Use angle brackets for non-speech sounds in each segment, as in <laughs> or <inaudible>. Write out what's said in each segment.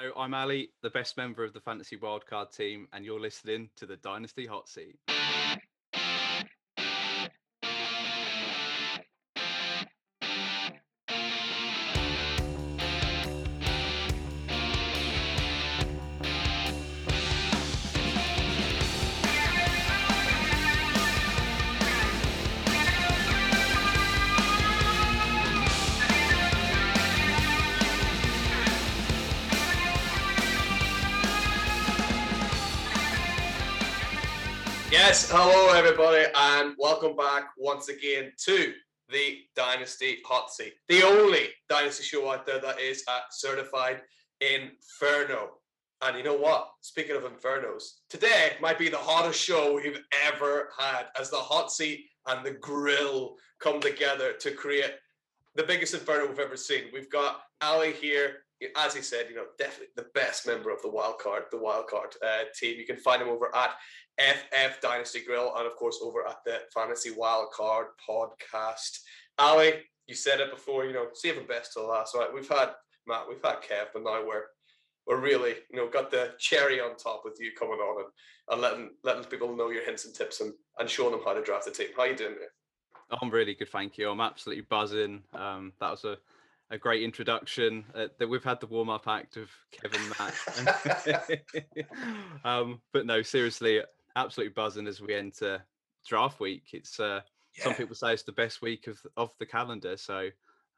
Hello, I'm Ali, the best member of the Fantasy Wildcard team, and you're listening to the Dynasty Hot Seat. Hello everybody, and welcome back once again to the Dynasty Hot Seat, the only Dynasty show out there that is a certified Inferno. And you know what? Speaking of Infernos, today might be the hottest show we've ever had as the hot seat and the grill come together to create the biggest Inferno we've ever seen. We've got Ali here, as he said, you know, definitely the best member of the wild card, the wild card uh, team. You can find him over at FF Dynasty Grill, and of course over at the Fantasy Wildcard podcast. Ali, you said it before, you know, saving best till last. Right, we've had Matt, we've had Kev, but now we're we're really, you know, got the cherry on top with you coming on and, and letting letting people know your hints and tips and, and showing them how to draft the team. How you doing, mate? I'm really good, thank you. I'm absolutely buzzing. Um, that was a a great introduction. Uh, that we've had the warm up act of Kevin Matt. <laughs> <laughs> um, but no, seriously, absolutely buzzing as we enter draft week. It's uh, yeah. some people say it's the best week of of the calendar. So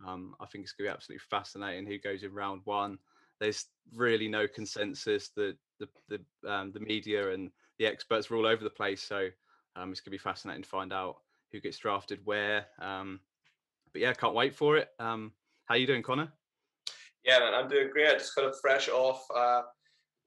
um, I think it's going to be absolutely fascinating who goes in round one. There's really no consensus. The the the um, the media and the experts are all over the place. So um, it's going to be fascinating to find out who gets drafted where. Um, but yeah, can't wait for it. Um, how you doing, Connor? Yeah, man, I'm doing great. Just kind of fresh off uh,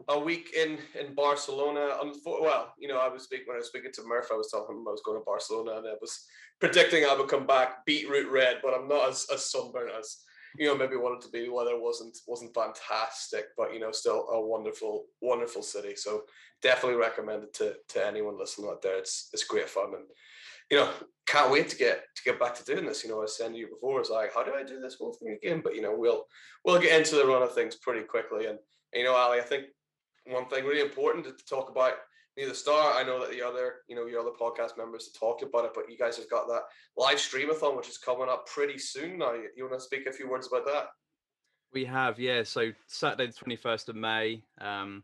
a week in in Barcelona. Well, you know, I was speaking when I was speaking to Murph. I was telling him I was going to Barcelona, and I was predicting I would come back beetroot red, but I'm not as, as sunburned as you know maybe wanted to be. The weather wasn't wasn't fantastic, but you know, still a wonderful wonderful city. So definitely recommend it to to anyone listening out there. It's it's great fun and you know, can't wait to get to get back to doing this. You know, I was saying to you before, it's like, how do I do this whole thing again? But you know, we'll we'll get into the run of things pretty quickly. And you know, Ali, I think one thing really important to, talk about near the start. I know that the other, you know, your other podcast members have talked about it, but you guys have got that live streamathon, which is coming up pretty soon now. You, want to speak a few words about that? We have, yeah. So Saturday, the twenty first of May. Um,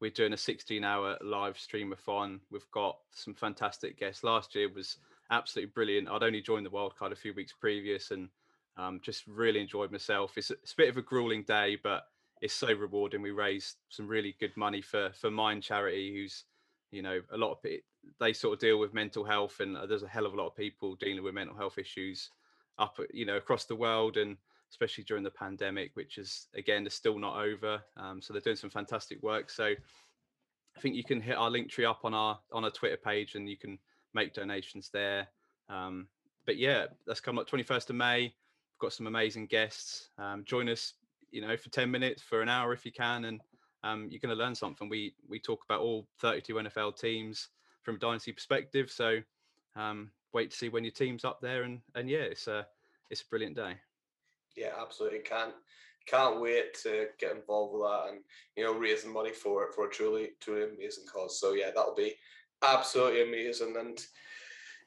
we're doing a 16 hour live streamathon. We've got some fantastic guests. Last year was absolutely brilliant. I'd only joined the wildcard a few weeks previous and um, just really enjoyed myself. It's, it's, a bit of a grueling day, but it's so rewarding. We raised some really good money for for Mind Charity, who's you know a lot of it, they sort of deal with mental health, and uh, there's a hell of a lot of people dealing with mental health issues up you know across the world and especially during the pandemic, which is again is still not over. Um, so they're doing some fantastic work. So I think you can hit our link tree up on our on our Twitter page, and you can make donations there. Um, but yeah, that's coming up 21st of May. We've got some amazing guests. Um, join us, you know, for 10 minutes, for an hour if you can, and um, you're going to learn something. We we talk about all 32 NFL teams from a dynasty perspective. So um, wait to see when your team's up there, and and yeah, it's a it's a brilliant day yeah, absolutely. Can't can't wait to get involved with that and you know raising money for it for a truly truly amazing cause. So yeah, that'll be absolutely amazing. And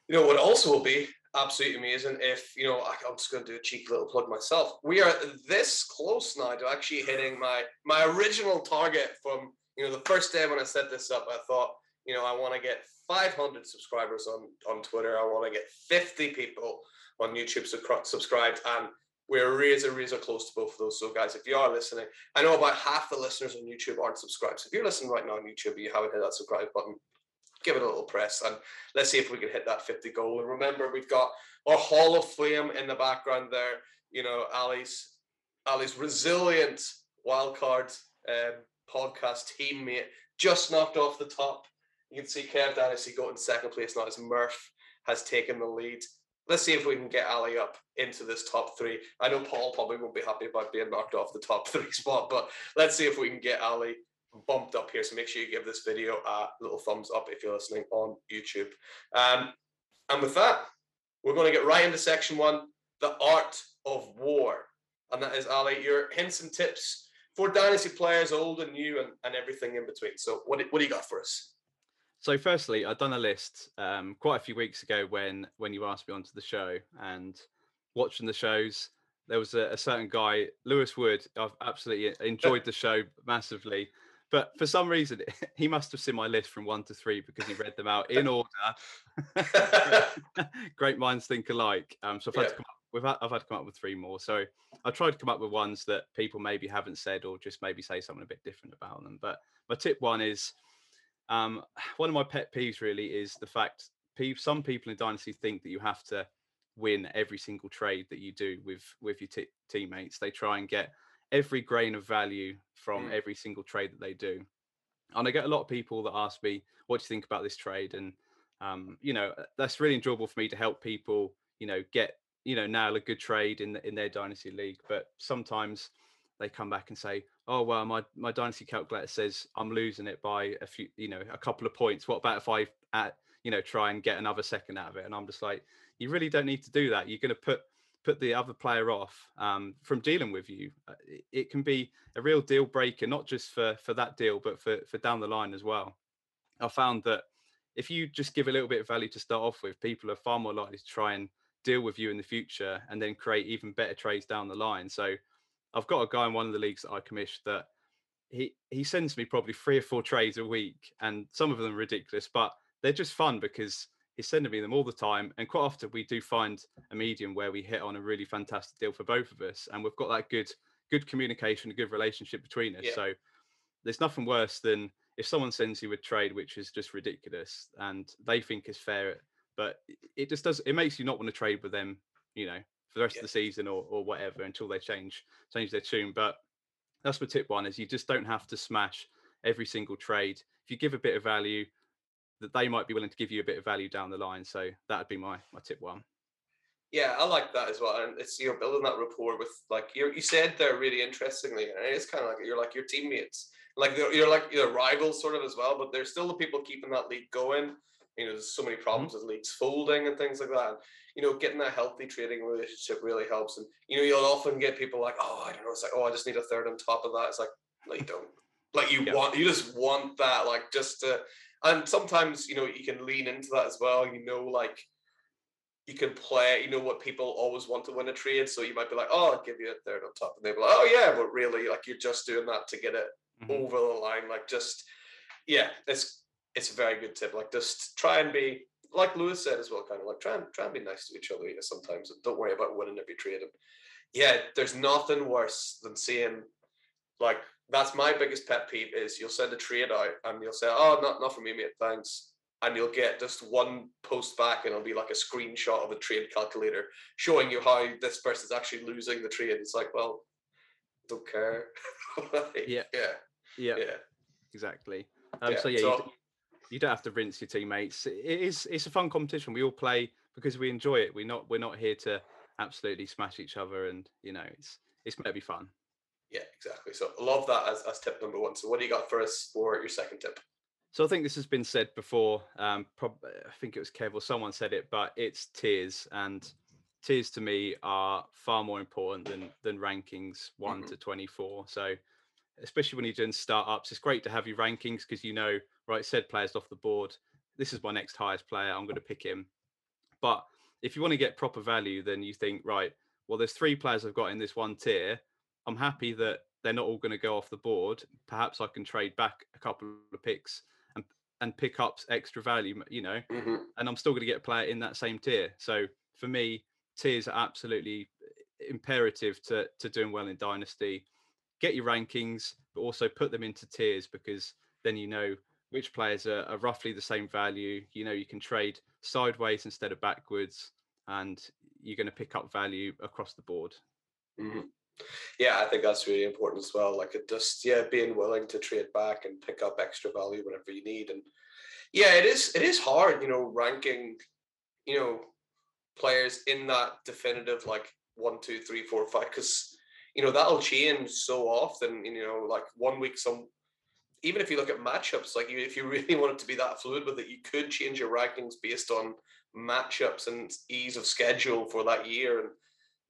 you know what also will be absolutely amazing if you know I'm just going to do a cheeky little plug myself. We are this close now to actually hitting my my original target from you know the first day when I set this up. I thought you know I want to get 500 subscribers on on Twitter. I want to get 50 people on YouTube subscribed and we're razor, razor close to both of those. So, guys, if you are listening, I know about half the listeners on YouTube aren't subscribed. So, if you're listening right now on YouTube, you haven't hit that subscribe button, give it a little press and let's see if we can hit that 50 goal. And remember, we've got our Hall of Fame in the background there. You know, Ali's Ali's resilient wildcard um, podcast teammate just knocked off the top. You can see Kev Dynasty got in second place now as Murph has taken the lead let's see if we can get Ali up into this top three. I know Paul probably won't be happy about being knocked off the top <laughs> three spot, but let's see if we can get Ali bumped up here. So make sure you give this video a little thumbs up if you're listening on YouTube. Um, and with that, we're going to get right into section one the art of war. And that is, Ali, your hints and tips for dynasty players, old and new, and, and everything in between. So, what what do you got for us? So, firstly, I've done a list um, quite a few weeks ago when when you asked me onto the show, and watching the shows, there was a, a certain guy, Lewis Wood. I've absolutely <laughs> enjoyed the show massively, but for some reason, <laughs> he must have seen my list from one to three because he read them out in <laughs> order. <laughs> Great minds think alike. Um, so I've had yeah. to come up we've I've had to come up with three more. So I tried to come up with ones that people maybe haven't said or just maybe say something a bit different about them. But my tip one is um, <sighs> one of my pet peeves really is the fact some people in Dynasty think that you have to win every single trade that you do with with your t- teammates. They try and get every grain of value from mm. every single trade that they do. And I get a lot of people that ask me, "What do you think about this trade?" And um, you know, that's really enjoyable for me to help people, you know, get you know nail a good trade in the, in their dynasty league. But sometimes they come back and say, "Oh well, my my dynasty calculator says I'm losing it by a few, you know, a couple of points. What about if I at you know try and get another second out of it?" And I'm just like, "You really don't need to do that. You're going to put put the other player off um, from dealing with you. Uh, it, can be a real deal breaker, not just for for that deal, but for for down the line as well. I found that if you just give a little bit of value to start off with, people are far more likely to try and deal with you in the future and then create even better trades down the line. So I've got a guy in one of the leagues that I commissioned that he he sends me probably three or four trades a week, and some of them are ridiculous, but they're just fun because he's sending me them all the time. And quite often we do find a medium where we hit on a really fantastic deal for both of us, and we've got that good good communication, a good relationship between us. Yeah. So there's nothing worse than if someone sends you a trade which is just ridiculous and they think is fair but it just does it makes you not want to trade with them you know for the rest yeah. of the season or, or whatever until they change change their tune but that's my tip one is you just don't have to smash every single trade if you give a bit of value that they might be willing to give you a bit of value down the line so that would be my my tip one yeah, I like that as well, and it's you're building that rapport with like you you said there really interestingly, and it's kind of like you're like your teammates, like you're like your rivals sort of as well, but they're still the people keeping that league going, you know, there's so many problems mm-hmm. with leagues folding and things like that. And, you know, getting a healthy trading relationship really helps. And you know, you'll often get people like, oh, I don't know, it's like, oh, I just need a third on top of that. It's like, no, you don't. Like you <laughs> yeah. want, you just want that, like just to. And sometimes you know you can lean into that as well. You know, like you can play. You know what people always want to win a trade, so you might be like, oh, I'll give you a third on top, and they'll be like, oh yeah, but really, like you're just doing that to get it mm-hmm. over the line. Like just, yeah, it's it's a very good tip. Like just try and be like Lewis said as well, kind of like try and try and be nice to each other sometimes and don't worry about winning every trade. And yeah, there's nothing worse than seeing like that's my biggest pet peeve is you'll send a trade out and you'll say, Oh, not not for me, mate, thanks. And you'll get just one post back and it'll be like a screenshot of a trade calculator showing you how this person's actually losing the trade. It's like, well, don't care. <laughs> like, yeah. Yeah. Yeah. Yeah. Exactly. Um, yeah. So yeah, so, you don't have to rinse your teammates. It is it's a fun competition. We all play because we enjoy it. We're not we're not here to absolutely smash each other, and you know it's it's meant to be fun. Yeah, exactly. So I love that as, as tip number one. So what do you got for us for your second tip? So I think this has been said before. Um, prob- I think it was Kev or someone said it, but it's tiers, and tiers to me are far more important than than rankings one mm-hmm. to twenty four. So especially when you're doing startups, it's great to have your rankings because you know, right, said players off the board. This is my next highest player. I'm going to pick him. But if you want to get proper value, then you think, right, well, there's three players I've got in this one tier. I'm happy that they're not all going to go off the board. Perhaps I can trade back a couple of picks and and pick up extra value, you know, mm-hmm. and I'm still going to get a player in that same tier. So for me, tiers are absolutely imperative to to doing well in Dynasty get your rankings, but also put them into tiers because then you know which players are, are roughly the same value. You know, you can trade sideways instead of backwards, and you're going to pick up value across the board. Mm-hmm. Yeah, I think that's really important as well. Like it just yeah, being willing to trade back and pick up extra value whenever you need. And yeah, it is it is hard, you know, ranking, you know, players in that definitive like one, two, three, four, five, because you know that'll change so often. You know, like one week some even if you look at matchups, like you, if you <laughs> really wanted it to be that fluid with it, you could change your rankings based on matchups and ease of schedule for that year. And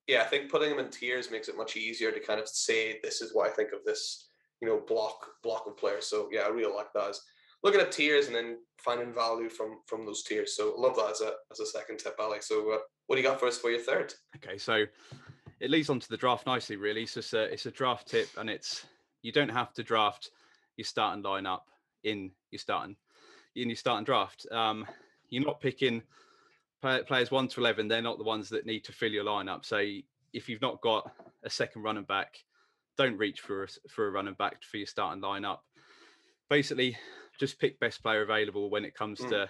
yeah, I think putting them in tiers makes it much easier to kind of say this is what I think of this, you know, block block of players. So yeah, I really like that. Looking at tiers and then finding value from from those tiers. So love that as a as a second tip, Alex. So uh, what do you got for us for your third? Okay, so it leads on to the draft nicely. Really, so it's a it's a draft tip, and it's you don't have to draft your starting lineup in your starting in your starting draft. Um, you're not picking players one to eleven. They're not the ones that need to fill your lineup. So if you've not got a second running back, don't reach for a, for a running back for your starting lineup. Basically, just pick best player available when it comes mm. to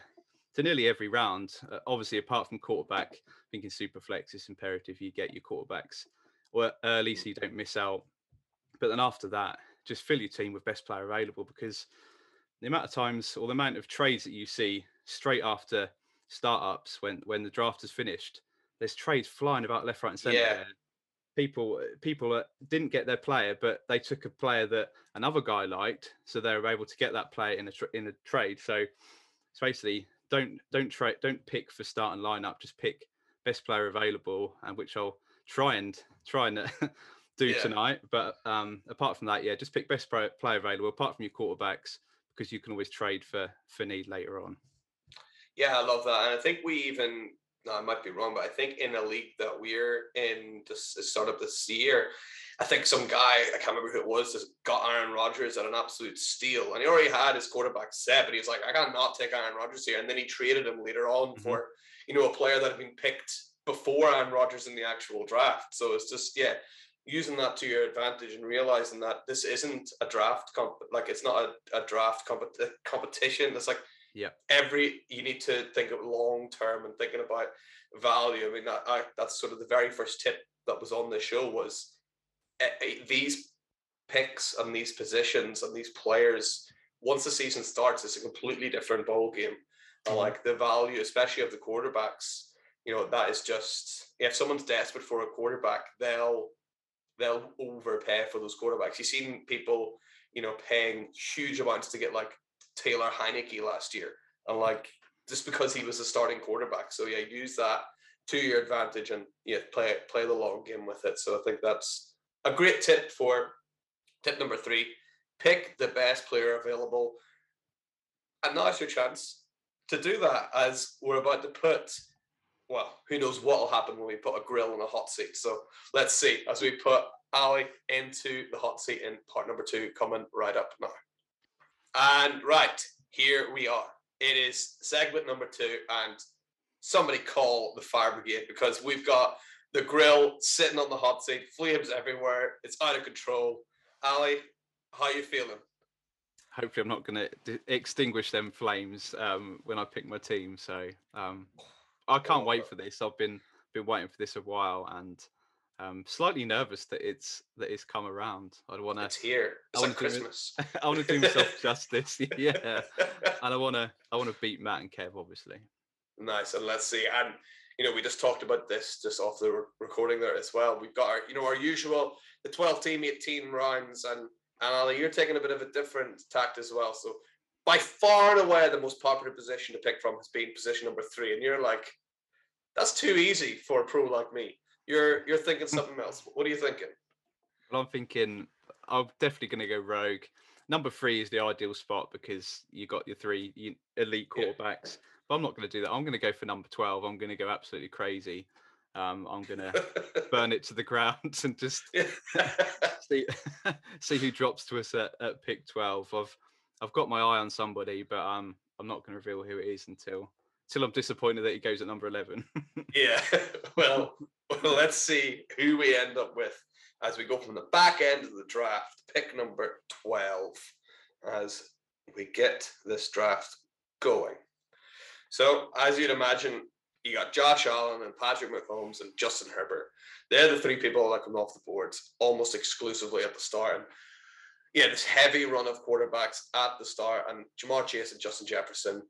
to nearly every round. Uh, obviously, apart from quarterback, I think in Superflex it's imperative you get your quarterbacks or early so you don't miss out. But then after that, just fill your team with best player available because the amount of times or the amount of trades that you see straight after startups when when the draft is finished, there's trades flying about left, right, and centre. Yeah. People people uh, didn't get their player, but they took a player that another guy liked, so they were able to get that player in a tra- in a trade. So it's basically don't don't try don't pick for starting lineup. Just pick best player available, and which I'll try and try and <laughs> do yeah. tonight. But um, apart from that, yeah, just pick best player available. Apart from your quarterbacks, because you can always trade for for need later on. Yeah, I love that, and I think we even. No, I might be wrong, but I think in a league that we're in the start this year, I think some guy, I can't remember who it was, just got Aaron Rodgers at an absolute steal. And he already had his quarterback set, but he was like, I got not take Aaron Rodgers here. And then he traded him later on mm-hmm. for, you know, a player that had been picked before Aaron Rodgers in the actual draft. So it's just, yeah, using that to your advantage and realizing that this isn't a draft comp like it's not a, a draft comp- competition. It's like yeah, every you need to think of long term and thinking about value. I mean, that, I, that's sort of the very first tip that was on the show was these picks and these positions and these players, once the season starts, it's a completely different ball game. Mm-hmm. And like the value, especially of the quarterbacks, you know, that is just if someone's desperate for a quarterback, they'll they'll overpay for those quarterbacks. You've seen people, you know, paying huge amounts to get like Taylor Heinicke last year, and like just because he was a starting quarterback. So yeah, use that to your advantage and yeah, play play the long game with it. So I think that's a great tip for tip number three pick the best player available. And now's your chance to do that as we're about to put, well, who knows what will happen when we put a grill on a hot seat. So let's see as we put Ali into the hot seat in part number two, coming right up now. And right, here we are. It is segment number two, and somebody call the fire brigade because we've got the grill sitting on the hot seat, flames everywhere. It's out of control. Ali, how you feeling? Hopefully, I'm not going to extinguish them flames um, when I pick my team. So um, I can't wait for this. I've been been waiting for this a while, and um, slightly nervous that it's that it's come around. I want to. It's here. It's <laughs> I like Christmas. Do, I want to do myself justice. <laughs> Yeah, <laughs> and I want to. I want to beat Matt and Kev, obviously. Nice, and let's see. And you know, we just talked about this just off the recording there as well. We've got our, you know, our usual the 12 team, 18 rounds, and and Ali, you're taking a bit of a different tact as well. So by far and away, the most popular position to pick from has been position number three, and you're like, that's too easy for a pro like me. You're you're thinking something else. What are you thinking? Well, I'm thinking I'm definitely going to go rogue. Number three is the ideal spot because you got your three elite quarterbacks. Yeah. But I'm not going to do that. I'm going to go for number 12. I'm going to go absolutely crazy. Um, I'm going to burn it to the <laughs> ground and just <laughs> see, <laughs> see who drops to us at, at pick 12. I've I've got my eye on somebody, but um, I'm not going to reveal who it is until until I'm disappointed that he goes at number 11. <laughs> yeah. <laughs> Well, let's see who we end up with as we go from the back end of the draft, pick number 12, as we get this draft going. So, as you'd imagine, you got Josh Allen and Patrick Mahomes and Justin Herbert. They're the three people that come off the boards almost exclusively at the start. And yeah, this heavy run of quarterbacks at the start, and Ja'Marr Chase and Justin Jefferson,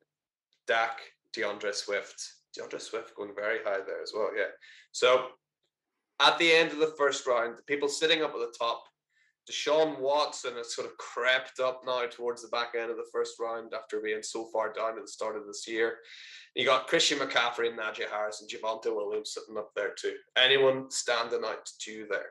Dak, D'Andre Swift, D'Andre Swift going very high there as well. Yeah. So at the end of the first round, the people sitting up at the top, Deshaun Watson has sort of crept up now towards the back end of the first round after being so far down at the start of this year. You got Christian McCaffrey Najee Harris and Javonte Williams sitting up there too. Anyone standing out to you there?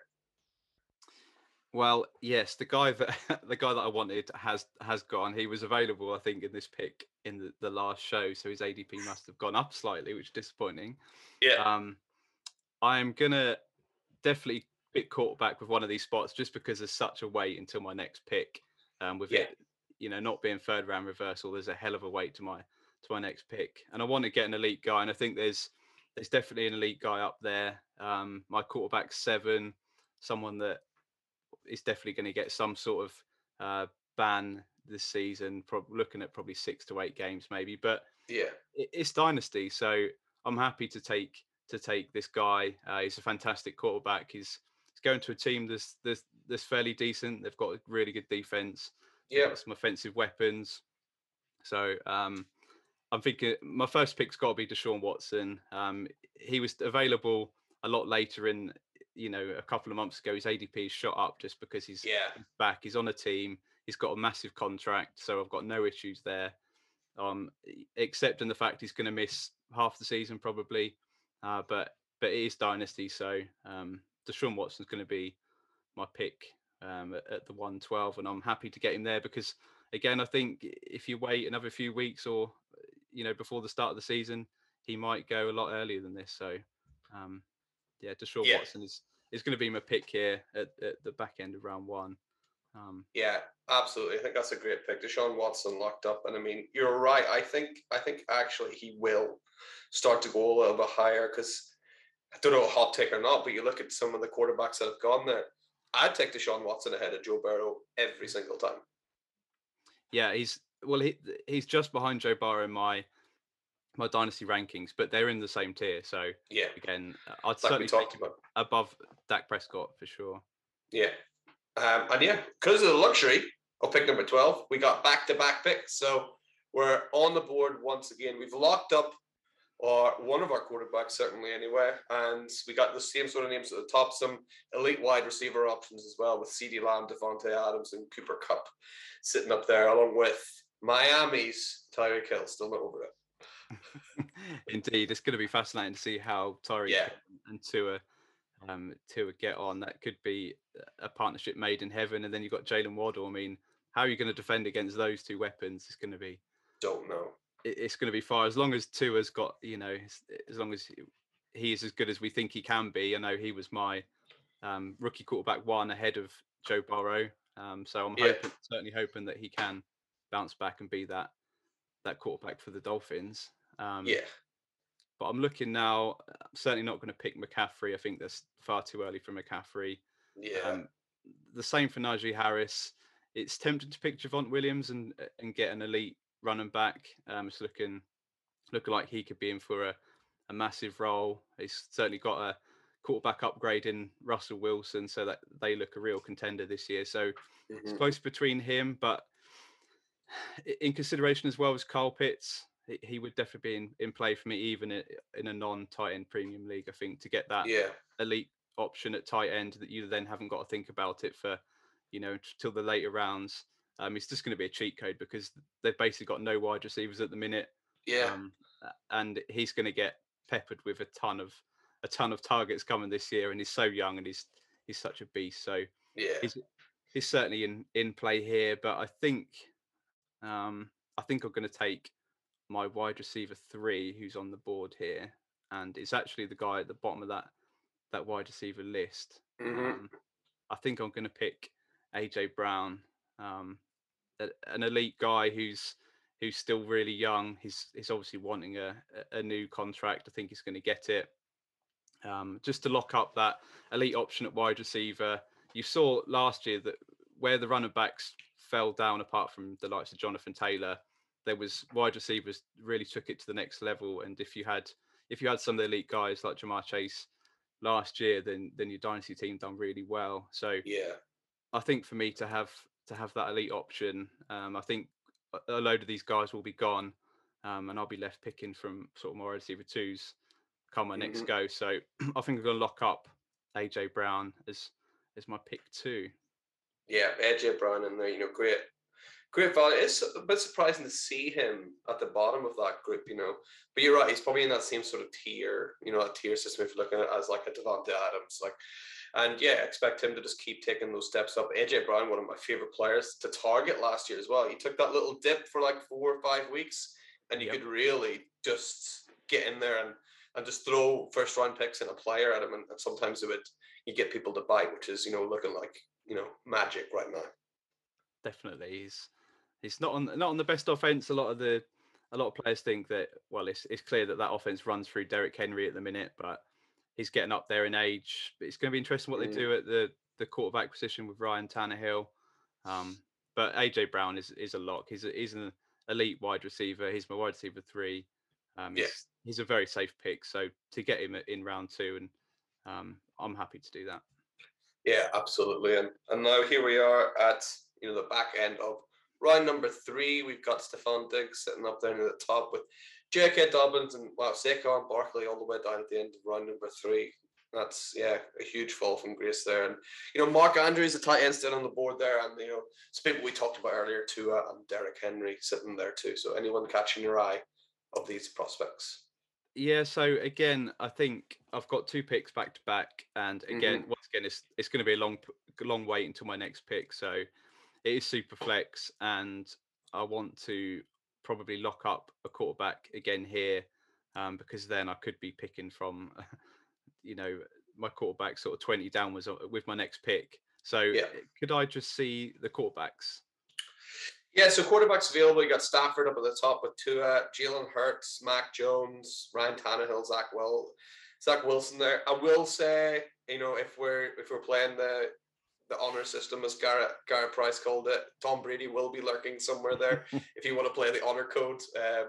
Well, yes, the guy that <laughs> the guy that I wanted has has gone. He was available, I think, in this pick in the, the last show, so his ADP must have gone up slightly, which is disappointing. Yeah. Um, I'm gonna definitely pick quarterback with one of these spots just because there's such a wait until my next pick. Um, with Yeah. it, you know, not being third round reversal, there's a hell of a wait to my to my next pick, and I want to get an elite guy, and I think there's there's definitely an elite guy up there. Um, my quarterback seven, someone that is definitely going to get some sort of uh, ban this season. Probably looking at probably six to eight games, maybe. But Yeah. it, it's dynasty, so I'm happy to take to take this guy. Uh, he's a fantastic quarterback. He's he's going to a team that's that's, that's fairly decent. They've got a really good defense. Yeah. some offensive weapons. So um, I'm thinking my first pick's got to be Deshaun Watson. Um, he was available a lot later in, you know, a couple of months ago. His ADP is shot up just because he's Yeah. back. He's on a team. He's got a massive contract, so I've got no issues there. Um, except in the fact he's going to miss half the season probably. Uh, but but it is dynasty, so um, Deshaun Watson's going to be my pick um, at, at the 112, and I'm happy to get him there because again, I think if you wait another few weeks or you know before the start of the season, he might go a lot earlier than this. So um, yeah, Deshaun Yeah. Watson is is going to be my pick here at, at the back end of round one. Um, Yeah, absolutely. I think that's a great pick. Deshaun Watson locked up, and I mean, you're right. I think I think actually he will start to go a little bit higher because I don't know a hot take or not, but you look at some of the quarterbacks that have gone there. I'd take Deshaun Watson ahead of Joe Burrow every single time. yeah, he's well, he he's just behind Joe Burrow in my my dynasty rankings, but they're in the same tier. So Yeah, again, uh, I'd like certainly talked about. above Dak Prescott for sure. Yeah. Um, and yeah, because of the luxury of pick number 12, we got back to back picks. So we're on the board once again. We've locked up our one of our quarterbacks, certainly anyway. And we got the same sort of names at the top, some elite wide receiver options as well, with CeeDee Lamb, Davante Adams, and Cooper Kupp sitting up there, along with Miami's Tyreek Hill, still not over it. <laughs> Indeed, it's going to be fascinating to see how Tyreek Yeah. and Tua um, Tua get on. That could be a partnership made in heaven. And then you've got Jalen Waddle. I mean, how are you going to defend against those two weapons? It's going to be Don't know. it's going to be far as long as Tua's got you know as, long as he- he is as good as we think he can be. I know he was my um, rookie quarterback one ahead of Joe Burrow. Um, so I'm Yeah. hoping, certainly hoping that he can bounce back and be that that quarterback for the Dolphins. Um, Yeah. but I'm looking now. I'm certainly not going to pick McCaffrey. I think that's far too early for McCaffrey. Yeah. Um, the same for Najee Harris. It's tempting to pick Javonte Williams and uh, and get an elite running back. Um, it's looking looking like he could be in for a, a massive role. He's certainly got a quarterback upgrade in Russell Wilson, so that they look a real contender this year. So it's Mhm. close between him, but <sighs> in consideration as well as Kyle Pitts, he- he would definitely be in, in play for me, even in a non-tight end premium league. I think to get that Yeah. elite option at tight end that you then haven't got to think about it for, you know, till the later rounds. Um, it's just going to be a cheat code because they've basically got no wide receivers at the minute. Yeah. Um, and he's going to get peppered with a ton of a ton of targets coming this year, and he's so young and he's he's such a beast. So yeah. he's he's certainly in in play here, but I think um, I think I'm going to take my wide receiver three, who's on the board here, and it's actually the guy at the bottom of that that wide receiver list. Mhm. Um, I think I'm going to pick AJ Brown, um, a- an elite guy who's who's still really young. He's he's obviously wanting a a a new contract. I think he's going to get it. Um, just to lock up that elite option at wide receiver. You saw last year that where the running backs fell down, apart from the likes of Jonathan Taylor, there was wide receivers really took it to the next level. And if you had if you had some of the elite guys like Ja'Marr Chase last year, then then your dynasty team done really well. So Yeah. I think for me to have to have that elite option, um, I think a- load of these guys will be gone, um, and I'll be left picking from sort of more receiver twos come my next Mhm. go. So <clears throat> I think I'm going to lock up AJ Brown as as my pick two. Yeah, AJ Brown in there, you know, great, great value. It's a bit surprising to see him at the bottom of that group, you know. But you're right, he's probably in that same sort of tier, you know, a tier system if you're looking at it as like a Davante Adams, like. And yeah, expect him to just keep taking those steps up. AJ Brown, one of my favorite players to target last year as well. He took that little dip for like four or five weeks, and you yep. could really just get in there and and just throw first round picks and a player at him, and, and sometimes it would you get people to bite, which is you know looking like you know magic right now. Definitely, he's he's not on not on the best offense. A lot of the a lot of players think that well, it's it's clear that that offense runs through Derrick Henry at the minute, but he's getting up there in age. It's going to be interesting what they do at the the quarterback position with Ryan Tannehill. Um, but AJ Brown is is a lock. He's a, he's an elite wide receiver. He's my wide receiver three. Um, he's, yeah. he's a very safe pick. So to get him in round two, and um, I'm happy to do that. Yeah, absolutely. And and now here we are at you know the back end of round number three. We've got Stefon Diggs sitting up there near the top with J.K. Dobbins and well Saquon Barkley all the way down at the end of round number three. That's yeah, a huge fall from grace there. And you know, Mark Andrews, the tight end, still on the board there, and you know, it's people we talked about earlier too, uh, and Derrick Henry sitting there too. So anyone catching your eye of these prospects? Yeah, so again, I think I've got two picks back to back, and again, mm-hmm. once again, it's it's going to be a long long wait until my next pick. So it is super flex, and I want to probably lock up a quarterback again here, um, because then I could be picking from, <laughs> you know, my quarterback sort of twenty downwards with my next pick. So yeah. could I just see the quarterbacks? Yeah, so quarterbacks available. You got Stafford up at the top with Tua, Jalen Hurts, Mac Jones, Ryan Tannehill, Zach Will, Zach Wilson. There, I will say, you know, if we're if we're playing the the honor system, as Garrett Garrett Price called it, Tom Brady will be lurking somewhere there. <laughs> if you want to play the honor code, um,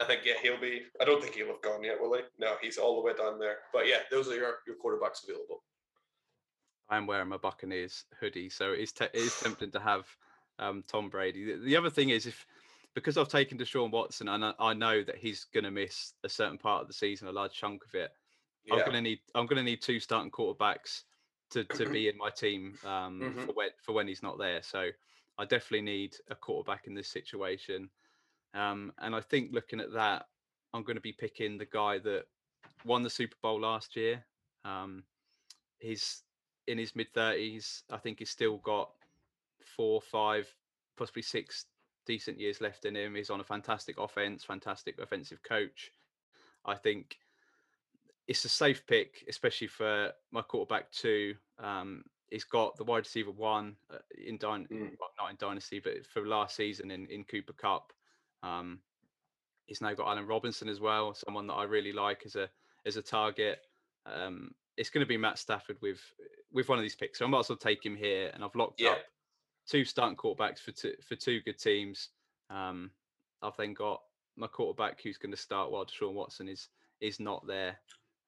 I think yeah, he'll be. I don't think he'll have gone yet, will he? No, he's all the way down there. But yeah, those are your your quarterbacks available. I'm wearing my Buccaneers hoodie, so it is, te- it is tempting to have um, Tom Brady. The, the, other thing is if because I've taken Deshaun Watson and I, I know that he's going to miss a certain part of the season, a large chunk of it. Yeah. I'm going to need I'm going to need two starting quarterbacks to to be in my team um, mm-hmm. for when for when he's not there. So I definitely need a quarterback in this situation. Um, and I think looking at that, I'm going to be picking the guy that won the Super Bowl last year. Um, he's in his mid thirties. I think he's still got four, five, possibly six decent years left in him. He's on a fantastic offense, fantastic offensive coach. I think it's a safe pick, especially for my quarterback two. Um, he's got the wide receiver one uh, in Dyn- mm. well, not in dynasty, but for last season in in Cooper Kupp. Um, he's now got Allen Robinson as well, someone that I really like as a as a target. Um, it's going to be Matt Stafford with with one of these picks. So I might as well take him here, and I've locked yeah. up two starting quarterbacks for two for two good teams. Um, I've then got my quarterback who's going to start while Deshaun Watson is is not there.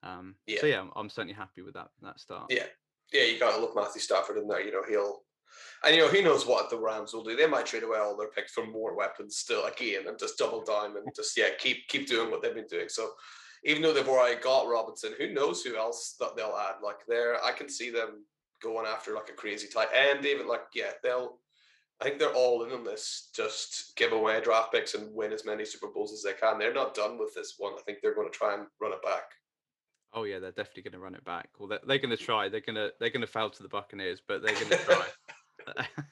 Um, yeah. So yeah, I'm, I'm, certainly happy with that that start. Yeah, yeah, you got to look Matthew Stafford in there. You know he'll, and you know he knows what the Rams will do. They might trade away all their picks for more weapons still again and just double down and just yeah keep keep doing what they've been doing. So even though they've already got Robinson, who knows who else that they'll add? Like there, I can see them going after like a crazy tight end. Even like yeah, they'll. I think they're all in on this. Just give away draft picks and win as many Super Bowls as they can. They're not done with this one. I think they're going to try and run it back. Oh yeah, they're definitely going to run it back. Well, they're, they're going to try. They're going to they're going to fail to the Buccaneers, but they're going to try.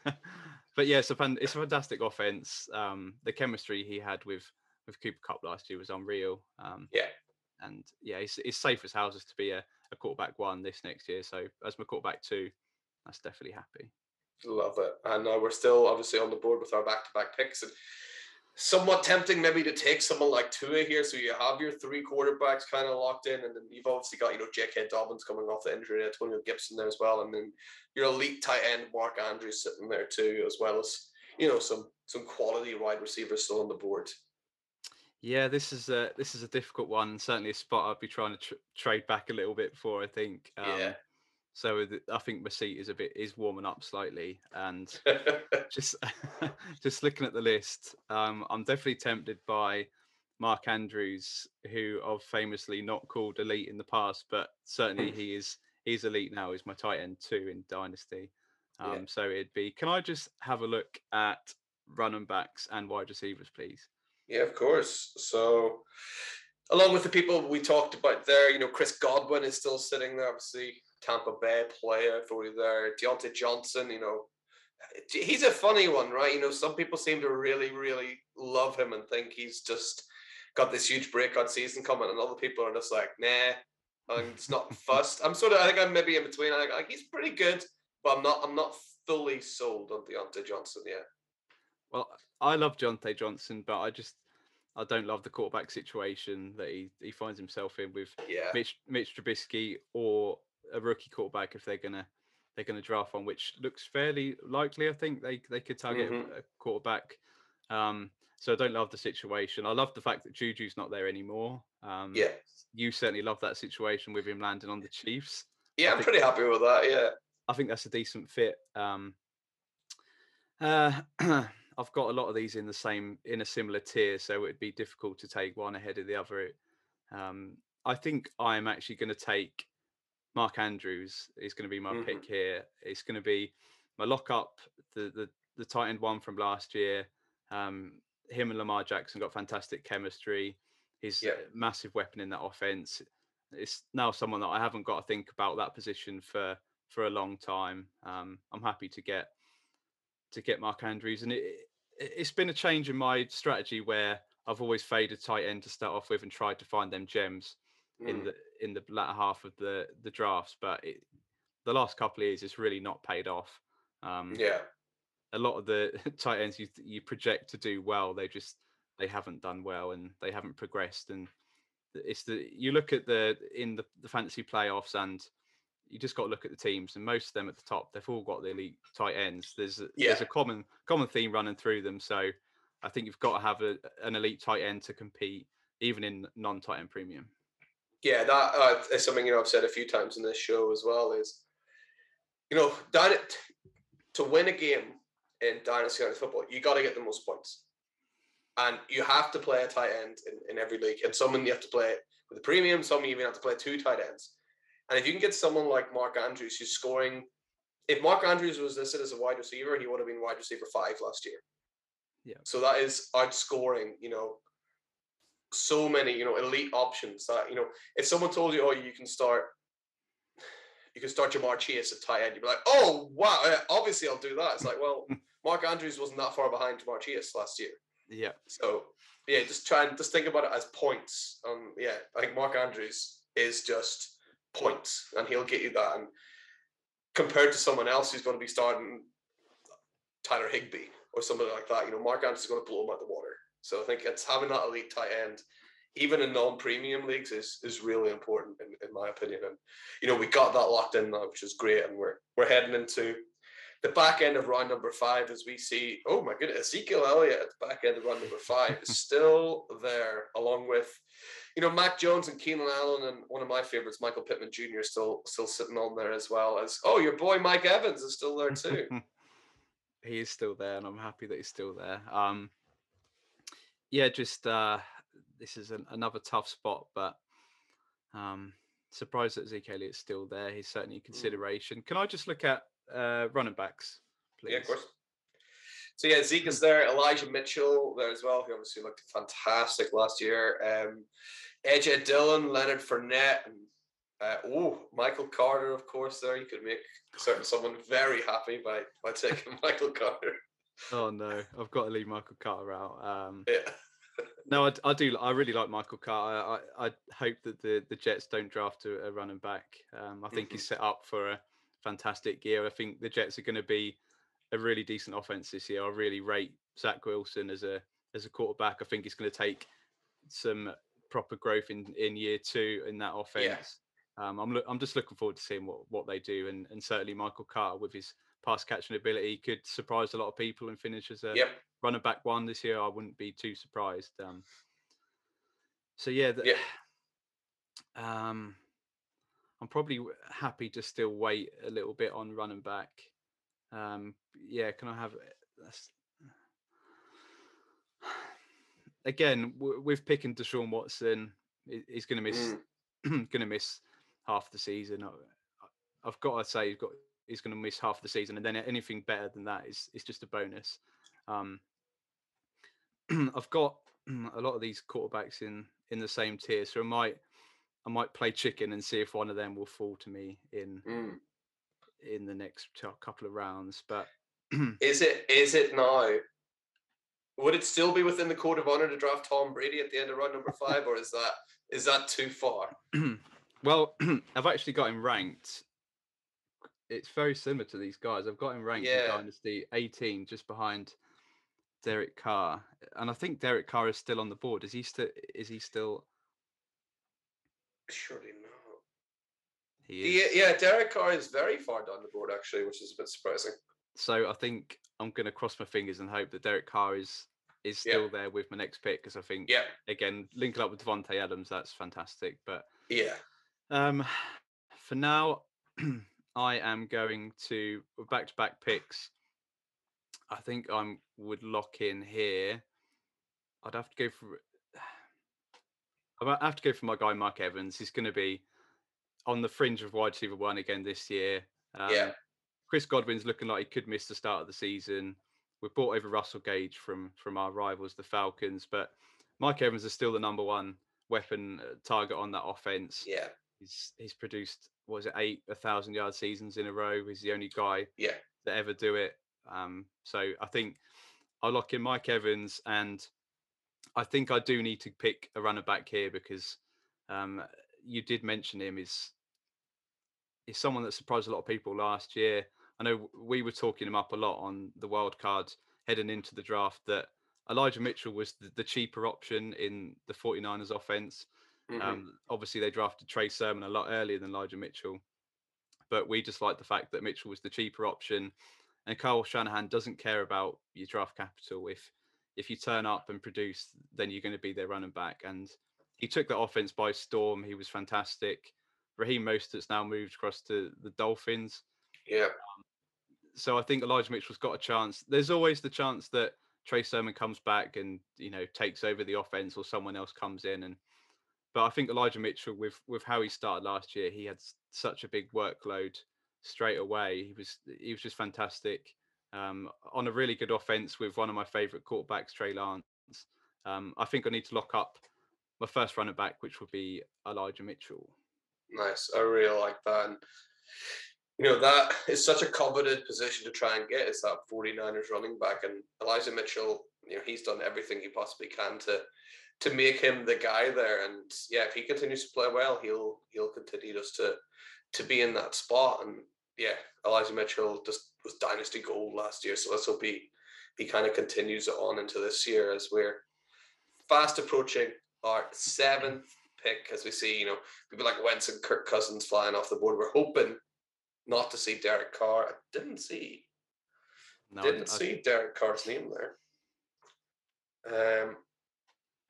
<laughs> <laughs> but yeah, it's a, fan, it's a fantastic offense. Um, the chemistry he had with with Cooper Kupp last year was unreal. Um, yeah, and yeah, it's, it's safe as houses to be a, a quarterback one this next year. So as my quarterback two, that's definitely happy. Love it. And uh, we're still obviously on the board with our back to back picks. And somewhat tempting maybe to take someone like Tua here. So you have your three quarterbacks kind of locked in, and then you've obviously got, you know, J.K. Dobbins coming off the injury, Antonio Gibson there as well. And then your elite tight end, Mark Andrews, sitting there too, as well as, you know, some some quality wide receivers still on the board. Yeah, this is a this is a difficult one. Certainly a spot I'd be trying to tr- trade back a little bit for. I think. Um, yeah. So I think my seat is a bit is warming up slightly, and <laughs> just <laughs> just looking at the list, um, I'm definitely tempted by Mark Andrews, who I've famously not called elite in the past, but certainly he is he's elite now. He's my tight end two in Dynasty. Um, Yeah. So it'd be. Can I just have a look at running backs and wide receivers, please? Yeah, of course. So, along with the people we talked about there, you know, Chris Godwin is still sitting there, obviously, Tampa Bay player for you there. Diontae Johnson, you know, he's a funny one, right? You know, some people seem to really, really love him and think he's just got this huge breakout season coming, and other people are just like, nah, I'm just not <laughs> fussed. I'm sort of, I think I'm maybe in between. I think like, he's pretty good, but I'm not, I'm not fully sold on Diontae Johnson yet. Well, I love Diontae Johnson, but I just I don't love the quarterback situation that he, he finds himself in with Yeah. Mitch Mitch Trubisky or a rookie quarterback if they're gonna they're gonna draft one, which looks fairly likely. I think they they could target Mhm. a quarterback. Um, so I don't love the situation. I love the fact that Juju's not there anymore. Um, Yeah. you certainly love that situation with him landing on the Chiefs. Yeah, I I'm pretty happy with that. Yeah. I think that's a decent fit. Um, uh, <clears throat> I've got a lot of these in the same in a similar tier, so it'd be difficult to take one ahead of the other. Um, I think I'm actually going to take Mark Andrews. Is going to be my Mhm. pick here. It's going to be my lockup, the the the tight end one from last year. Um, him and Lamar Jackson got fantastic chemistry. He's Yeah. a massive weapon in that offense. It's now someone that I haven't got to think about that position for for a long time. Um, I'm happy to get to get Mark Andrews, and it, it it's been a change in my strategy where I've always faded tight end to start off with and tried to find them gems in Mm. the in the latter half of the the drafts. But it, the last couple of years, it's really not paid off. Um, Yeah. a lot of the <laughs> tight ends you you project to do well, they just they haven't done well and they haven't progressed. And it's the you look at the in the, the fantasy playoffs and you just got to look at the teams and most of them at the top they've all got the elite tight ends. There's a, there's a common common theme running through them. So I think you've got to have a, an elite tight end to compete even in non tight end premium. Yeah, that uh, is something you know I've said a few times in this show as well. Is you know, dyna- to win a game in dynasty football, you got to get the most points, and you have to play a tight end in, in every league. And some you have to play with a premium. Some you even have to play two tight ends. And if you can get someone like Mark Andrews who's scoring, if Mark Andrews was listed as a wide receiver, he would have been wide receiver five last year. Yeah. So that is outscoring, you know, so many, you know, elite options that, you know, if someone told you, oh, you can start, you can start Ja'Marr Chase at tight end, you'd be like, oh, wow, obviously I'll do that. It's like, well, <laughs> Mark Andrews wasn't that far behind Ja'Marr Chase last year. Yeah. So, yeah, just try and just think about it as points. Um, yeah, I think Mark Andrews is just points and he'll get you that. And compared to someone else who's going to be starting Tyler Higbee or somebody like that, you know, Mark Andrews is going to blow him out the water. So I think it's having that elite tight end, even in non-premium leagues, is is really important in, in my opinion. And you know, we got that locked in now, which is great. And we're we're heading into the back end of round number five as we see, oh my goodness, Ezekiel Elliott at the back end of round number five is <laughs> still there, along with, you know, Mac Jones and Keenan Allen and one of my favorites, Michael Pittman Jr. still still sitting on there as well as oh, your boy Mike Evans is still there too. <laughs> he is still there, and I'm happy that he's still there. Um, yeah, just uh, this is an, another tough spot, but um, surprised that Zeke Elliott's still there. He's certainly a consideration. Can I just look at uh, running backs, please? Yeah, of course. So yeah, Zeke is there. Elijah Mitchell there as well, who obviously looked fantastic last year. Um, AJ Dillon, Leonard Fournette, and uh, oh, Michael Carter, of course. There, you could make certain someone very happy by by <laughs> taking Michael Carter. Oh no, I've got to leave Michael Carter out. Um, Yeah, no, I, I do. I really like Michael Carter. I, I hope that the, the Jets don't draft a, a running back. Um, I think he's set up for a fantastic year. I think the Jets are going to be a really decent offense this year. I really rate Zach Wilson as a as a quarterback. I think he's going to take some proper growth in in year two in that offense. Um, I'm look, I'm just looking forward to seeing what what they do, and and certainly Michael Carter with his pass catching ability could surprise a lot of people and finish as a yep, running back one this year. I wouldn't be too surprised. Um, so yeah, the, Yeah. <sighs> um, I'm probably happy to still wait a little bit on running back. Um, yeah, can I have it? That's, <sighs> again w- with picking Deshaun Watson, he's going to miss Mm. <clears throat> going to miss half the season. I, I've got to say he's got he's going to miss half the season, and then anything better than that is is just a bonus. Um, <clears throat> I've got <clears throat> a lot of these quarterbacks in in the same tier, so I might I might play chicken and see if one of them will fall to me in Mm. in the next couple of rounds. But <clears throat> Is it is it now? Would it still be within the code of honor to draft Tom Brady at the end of round number five, or is that is that too far? well, I've actually got him ranked. It's very similar to these guys. I've got him ranked Yeah. in Dynasty 18, just behind Derek Carr, and I think Derek Carr is still on the board. Is he still? Is he still? Surely not. He is. Yeah, yeah, Derek Carr is very far down the board actually, which is a bit surprising. So I think I'm going to cross my fingers and hope that Derek Carr is is Yeah. still there with my next pick because I think Yeah, again linking up with Davante Adams, that's fantastic. But yeah. um, for now, <clears throat> I am going to back to back picks. I think I would lock in here. I'd have to go for. <sighs> I have to go for my guy Mark Evans. He's going to be on the fringe of wide receiver one again this year. Um, Yeah. Chris Godwin's looking like he could miss the start of the season. We brought over Russell Gage from from our rivals, the Falcons, but Mike Evans is still the number one weapon uh, target on that offense. Yeah, He's he's produced what was it eight a thousand yard seasons in a row. He's the only guy yeah. to ever do it. Um, so I think I'll lock in Mike Evans, and I think I do need to pick a runner back here because um, you did mention him is is someone that surprised a lot of people last year. I know we were talking him up a lot on the wild card heading into the draft that Elijah Mitchell was the, the cheaper option in the 49ers offense. Mhm. Um, obviously, they drafted Trey Sermon a lot earlier than Elijah Mitchell, but we just like the fact that Mitchell was the cheaper option, and Kyle Shanahan doesn't care about your draft capital. If if you turn up and produce, then you're going to be their running back. And he took the offense by storm. He was fantastic. Raheem Mostert's now moved across to the Dolphins yeah, so I think Elijah Mitchell's got a chance. There's always the chance that Trey Sermon comes back and you know takes over the offense, or someone else comes in. And but I think Elijah Mitchell, with with how he started last year, he had such a big workload straight away. He was he was just fantastic um, on a really good offense with one of my favorite quarterbacks, Trey Lance. Um, I think I need to lock up my first runner back, which would be Elijah Mitchell. nice. I really like that. And, you know, that is such a coveted position to try and get is that 49ers running back. And Elijah Mitchell, you know, he's done everything he possibly can to to make him the guy there. And yeah, if he continues to play well, he'll he'll continue just to to be in that spot. And yeah, Elijah Mitchell just was dynasty gold last year. So let's hope he he kind of continues it on into this year as we're fast approaching our seventh pick as we see, you know, people like Wentz and Kirk Cousins flying off the board. We're hoping not to see Derek Carr. I didn't see No, didn't I- see Derek Carr's name there. Um,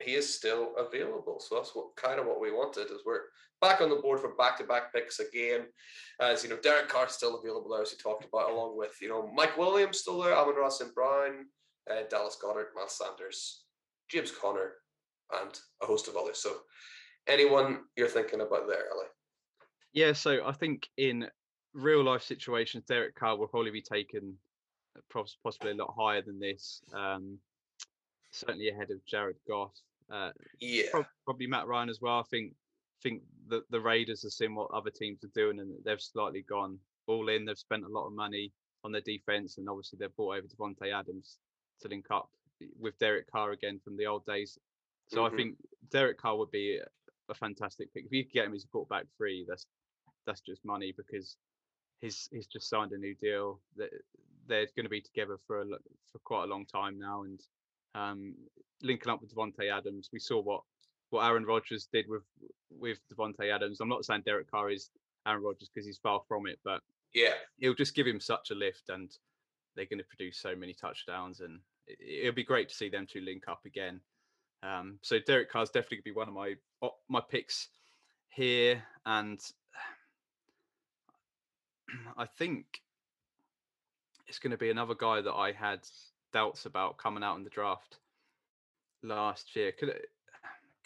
he is still available, so that's what kind of what we wanted. Is we're back on the board for back-to-back picks again. As you know, Derek Carr's still available there, as we talked about, along with you know Mike Williams still there, Amon-Ra St. Brown, uh, Dallas Goedert, Miles Sanders, James Conner, and a host of others. So, anyone you're thinking about there, Ali? Yeah, so I think in real life situations, Derek Carr will probably be taken uh, possibly a lot higher than this. Um, certainly ahead of Jared Goff. Uh, Yeah, probably Matt Ryan as well. I think think the the Raiders have seen what other teams are doing, and they've slightly gone all in. They've spent a lot of money on their defense, and obviously they've brought over Davante Adams to link up with Derek Carr again from the old days. So Mhm. I think Derek Carr would be a, a fantastic pick. If you could get him as a quarterback free, that's that's just money because he's he's just signed a new deal. That they're going to be together for a, for quite a long time now, and um, linking up with Davante Adams, we saw what what Aaron Rodgers did with with Davante Adams. I'm not saying Derek Carr is Aaron Rodgers because he's far from it, but yeah, it'll just give him such a lift, and they're going to produce so many touchdowns, and it, it'll be great to see them two link up again. Um, so Derek Carr's definitely going to be one of my my picks here, and <clears throat> I think it's going to be another guy that I had doubts about coming out in the draft last year. Could it-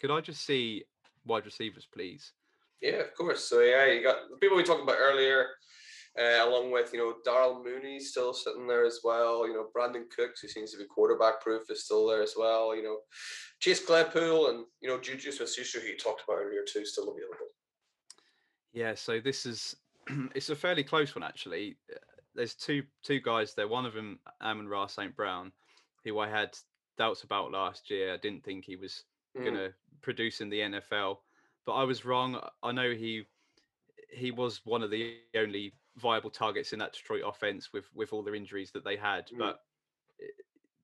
could I just see wide receivers, please? Yeah, of course. So yeah, you got the people we talked about earlier. uh, along with you know Darnell Mooney still sitting there as well. You know Brandin Cooks, who seems to be quarterback proof, is still there as well. You know Chase Claypool and you know Juju Smith-Schuster, who you talked about earlier too, still available. Yeah, so this is <clears throat> it's a fairly close one actually. There's two two guys there. One of them, Amon-Ra St. Brown, who I had doubts about last year. I didn't think he was mm. going to produce in the NFL, but I was wrong. I know he he was one of the only viable targets in that Detroit offense with with all the injuries that they had, mm. but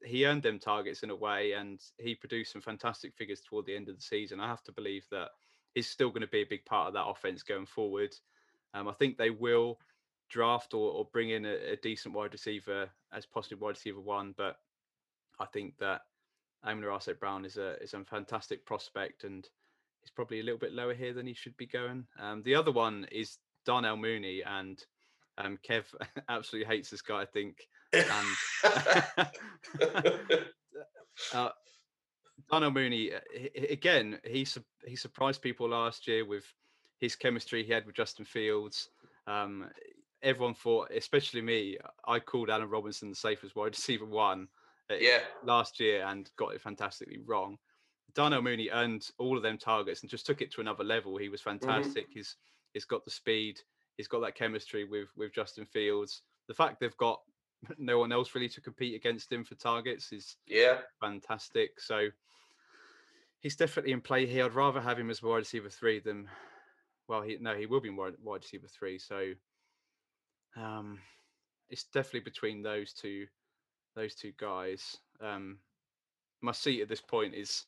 he earned them targets in a way, and he produced some fantastic figures toward the end of the season. I have to believe that he's still going to be a big part of that offense going forward. Um, I think they will draft or, or bring in a, a, decent wide receiver as possibly wide receiver one, but I think that Amon-Ra Brown is a is a fantastic prospect and he's probably a little bit lower here than he should be going. Um, the other one is Darnell Mooney, and um, Kev <laughs> absolutely hates this guy, I think. And <laughs> <laughs> uh, Darnell Mooney, uh, again, he he surprised people last year with his chemistry he had with Justin Fields. Um, everyone thought, especially me, I called Allen Robinson the safest wide <laughs> receiver one. Uh, yeah. Last year and got it fantastically wrong. Darnell Mooney earned all of them targets and just took it to another level. He was mm-hmm. fantastic. Mm-hmm. He's he's got the speed. He's got that chemistry with with Justin Fields. The fact they've got <laughs> no one else really to compete against him for targets is yeah fantastic. So he's definitely in play here. I'd rather have him as wide receiver three than well, he no, he will be wide, wide receiver three. So um, it's definitely between those two those two guys. Um, my seat at this point is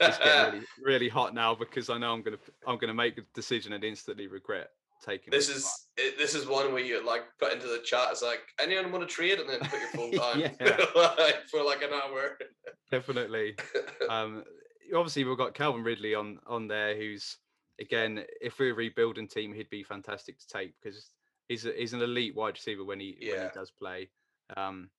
it's getting <laughs> really, really hot now because I know I'm gonna I'm gonna make a decision and instantly regret taking. This is it, this is one where you like put into the chat. It's like anyone want to trade and then put your phone <laughs> <laughs> down for like an hour. Definitely. um, obviously, we've got Calvin Ridley on on there, who's again, if we're a rebuilding team, he'd be fantastic to take because he's a, he's an elite wide receiver when he yeah. when he does play. Um,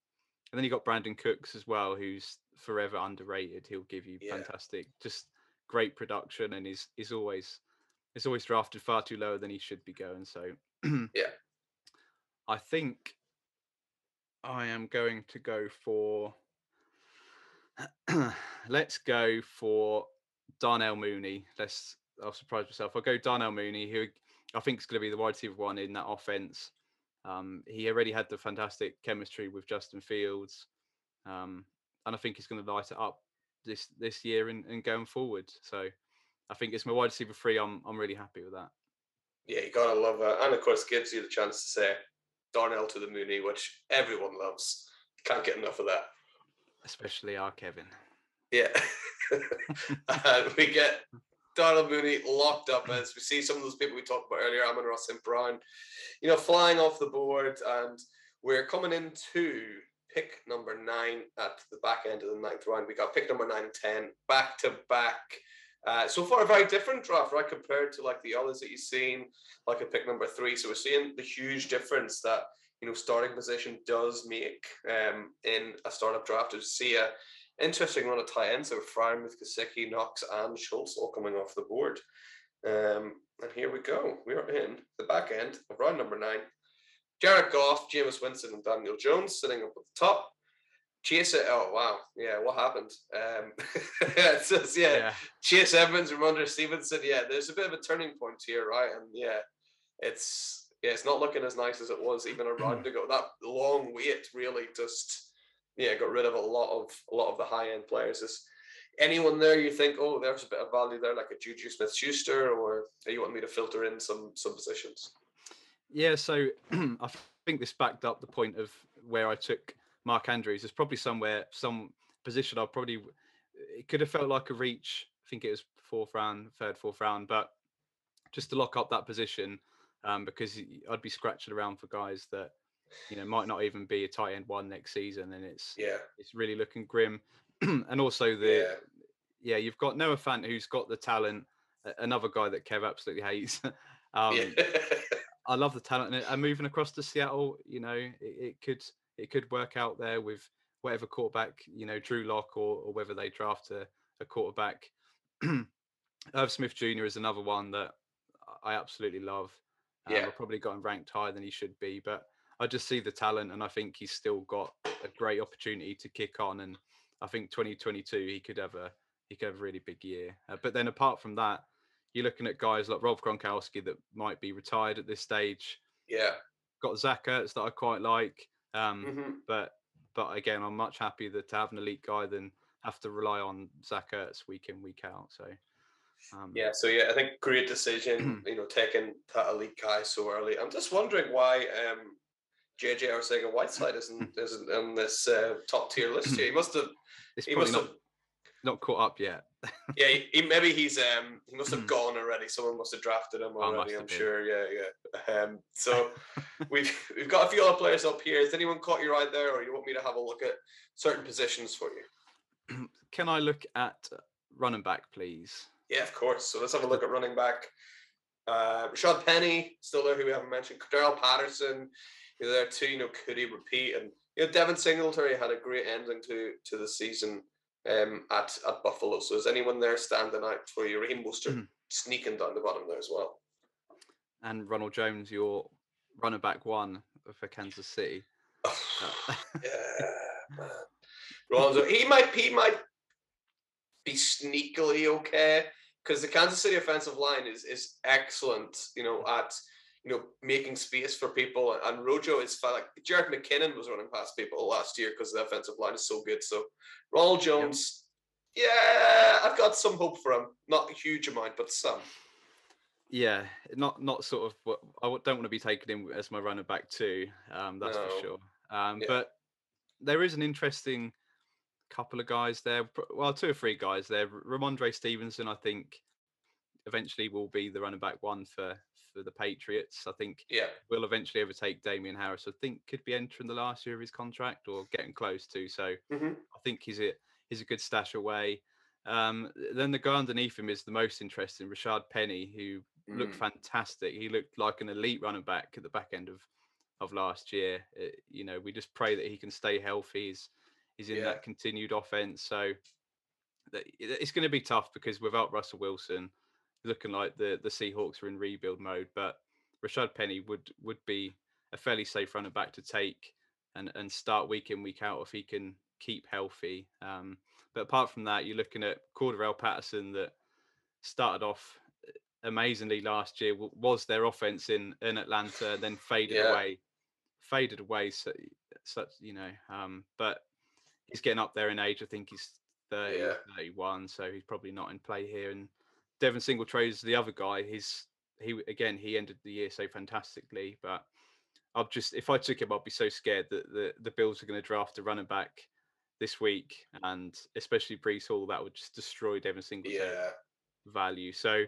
and then you got Brandin Cooks as well, who's forever underrated. He'll give you yeah. fantastic, just great production, and he's he's always he's always drafted far too low than he should be going. So <clears throat> yeah, I think I am going to go for. <clears throat> let's go for Darnell Mooney. Let's. I'll surprise myself. I'll go Darnell Mooney, who I think is going to be the wide receiver one in that offense. Um, he already had the fantastic chemistry with Justin Fields, um, and I think he's going to light it up this this year and, and going forward. So I think it's my wide receiver three. I'm I'm really happy with that. Yeah, you gotta love that, and of course gives you the chance to say Darnell to the Mooney, which everyone loves. Can't get enough of that. Especially our Kevin. Yeah, and <laughs> <laughs> we get Darnell Mooney locked up as we see some of those people we talked about earlier, Amon-Ra St. Brown, you know, flying off the board. And we're coming into pick number nine at the back end of the ninth round. We got pick number nine and 10 back to back. Uh, so far, a very different draft, right, compared to like the others that you've seen, like a pick number three. So we're seeing the huge difference that you know starting position does make um, in a startup draft. To see a interesting run of tight ends. So with Gesicki, Knox, and Schultz all coming off the board. Um, and here we go. We are in the back end of round number nine. Jared Goff, Jameis Winston, and Daniel Jones sitting up at the top. Chase it. Oh wow, yeah. What happened? Um, <laughs> it says yeah, yeah. Chase Edmonds, Rhamondre Stevenson. Yeah, there's a bit of a turning point here, right? And yeah, it's yeah, it's not looking as nice as it was even a round ago. That long wait really just yeah, got rid of a lot of a lot of the high end players. Is anyone there you think, oh, there's a bit of value there, like a Juju Smith Schuster, or you want me to filter in some some positions? Yeah, so <clears throat> I think this backed up the point of where I took Mark Andrews. It's probably somewhere, some position I probably it could have felt like a reach. I think it was fourth round, third, fourth round, but just to lock up that position, um, because I'd be scratching around for guys that you know might not even be a tight end one next season, and it's yeah, it's really looking grim. <clears throat> and also the yeah. yeah. you've got Noah Fant who's got the talent. Another guy that Kev absolutely hates. <laughs> um, yeah. <laughs> I love the talent and moving across to Seattle. You know, it, it, could it could work out there with whatever quarterback you know Drew Lock or, or whether they draft a, a quarterback. <clears throat> Irv Smith Jr. is another one that I absolutely love. Um, Yeah. I probably got him ranked higher than he should be, but I just see the talent, and I think he's still got a great opportunity to kick on. And I think 2022 he could have a he could have a really big year. Uh, but then apart from that, you're looking at guys like Rob Gronkowski that might be retired at this stage. Yeah. Got Zach Ertz that I quite like. Um, hmm but but again, I'm much happier that to have an elite guy than have to rely on Zach Ertz week in week out. So um, Yeah, so yeah, I think great decision, <clears throat> you know, taking that elite guy so early. I'm just wondering why um JJ Arcega Whiteside isn't <laughs> isn't on this uh, top tier list <clears throat> here. He must have it's he must not have not caught up yet. <laughs> yeah, he, he- maybe he's um he must have gone already. Someone must have drafted him Hmm. Oh, already, I'm been. sure. Yeah, yeah. Um so <laughs> we've we've got a few other players up here. Has anyone caught your eye there or you want me to have a look at certain positions for you? <clears throat> Can I look at running back, please? Yeah, of course. So let's have a look at running back. Uh, Rashaad Penny, still there, who we haven't mentioned. Daryl Patterson, you know, there too. You know, could he repeat? And you know, Devin Singletary had a great ending to to the season um, at at Buffalo. So is anyone there standing out for you? Raheem Mostert Mhm. sneaking down the bottom there as well. And Ronald Jones, your running back one for Kansas City. Uh, <laughs> yeah, man. Ronaldo, he might he might be sneakily okay because the Kansas City offensive line is is excellent. You know at you know making space for people, and Rojo is like Jerick McKinnon was running past people last year because the offensive line is so good. So Ronald Jones, yeah, I've got some hope for him. Not a huge amount, but some. yeah, not not sort of. What, I don't want to be taken in as my running back too. Um, that's No. for sure. Um, Yeah. But there is an interesting couple of guys there. Well, two or three guys there. Rhamondre Stevenson, I think, eventually will be the running back one for for the Patriots. I think Yeah, will eventually overtake Damien Harris. I think could be entering the last year of his contract or getting close to. So hmm I think he's a he's a good stash away. Um, then the guy underneath him is the most interesting, Rashaad Penny, who looked Mm. fantastic. He looked like an elite running back at the back end of of last year. Uh, you know, we just pray that he can stay healthy. He's he's in Yeah. that continued offense. So that, it's going to be tough because without Russell Wilson, looking like the the Seahawks are in rebuild mode. But Rashaad Penny would would be a fairly safe running back to take and and start week in week out if he can keep healthy. Um, but apart from that, you're looking at Cordarrelle Patterson that started off amazingly last year. Was their offense in in Atlanta, then faded Yeah. away, faded away. So such you know, um, but he's getting up there in age. I think he's 30, Yeah. 31, so he's probably not in play here. And Devin Singletary is the other guy. He's he again he ended the year so fantastically, but I'll just if I took him, I'd be so scared that the the Bills are going to draft a running back this week, and especially Breece Hall, that would just destroy Devin Singletary yeah. value. So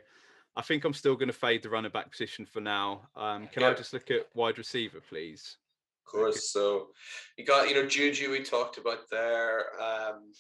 I think I'm still going to fade the running back position for now. Um, can I just look at wide receiver, please? Of course. So you got, you know, Juju we talked about there. Um,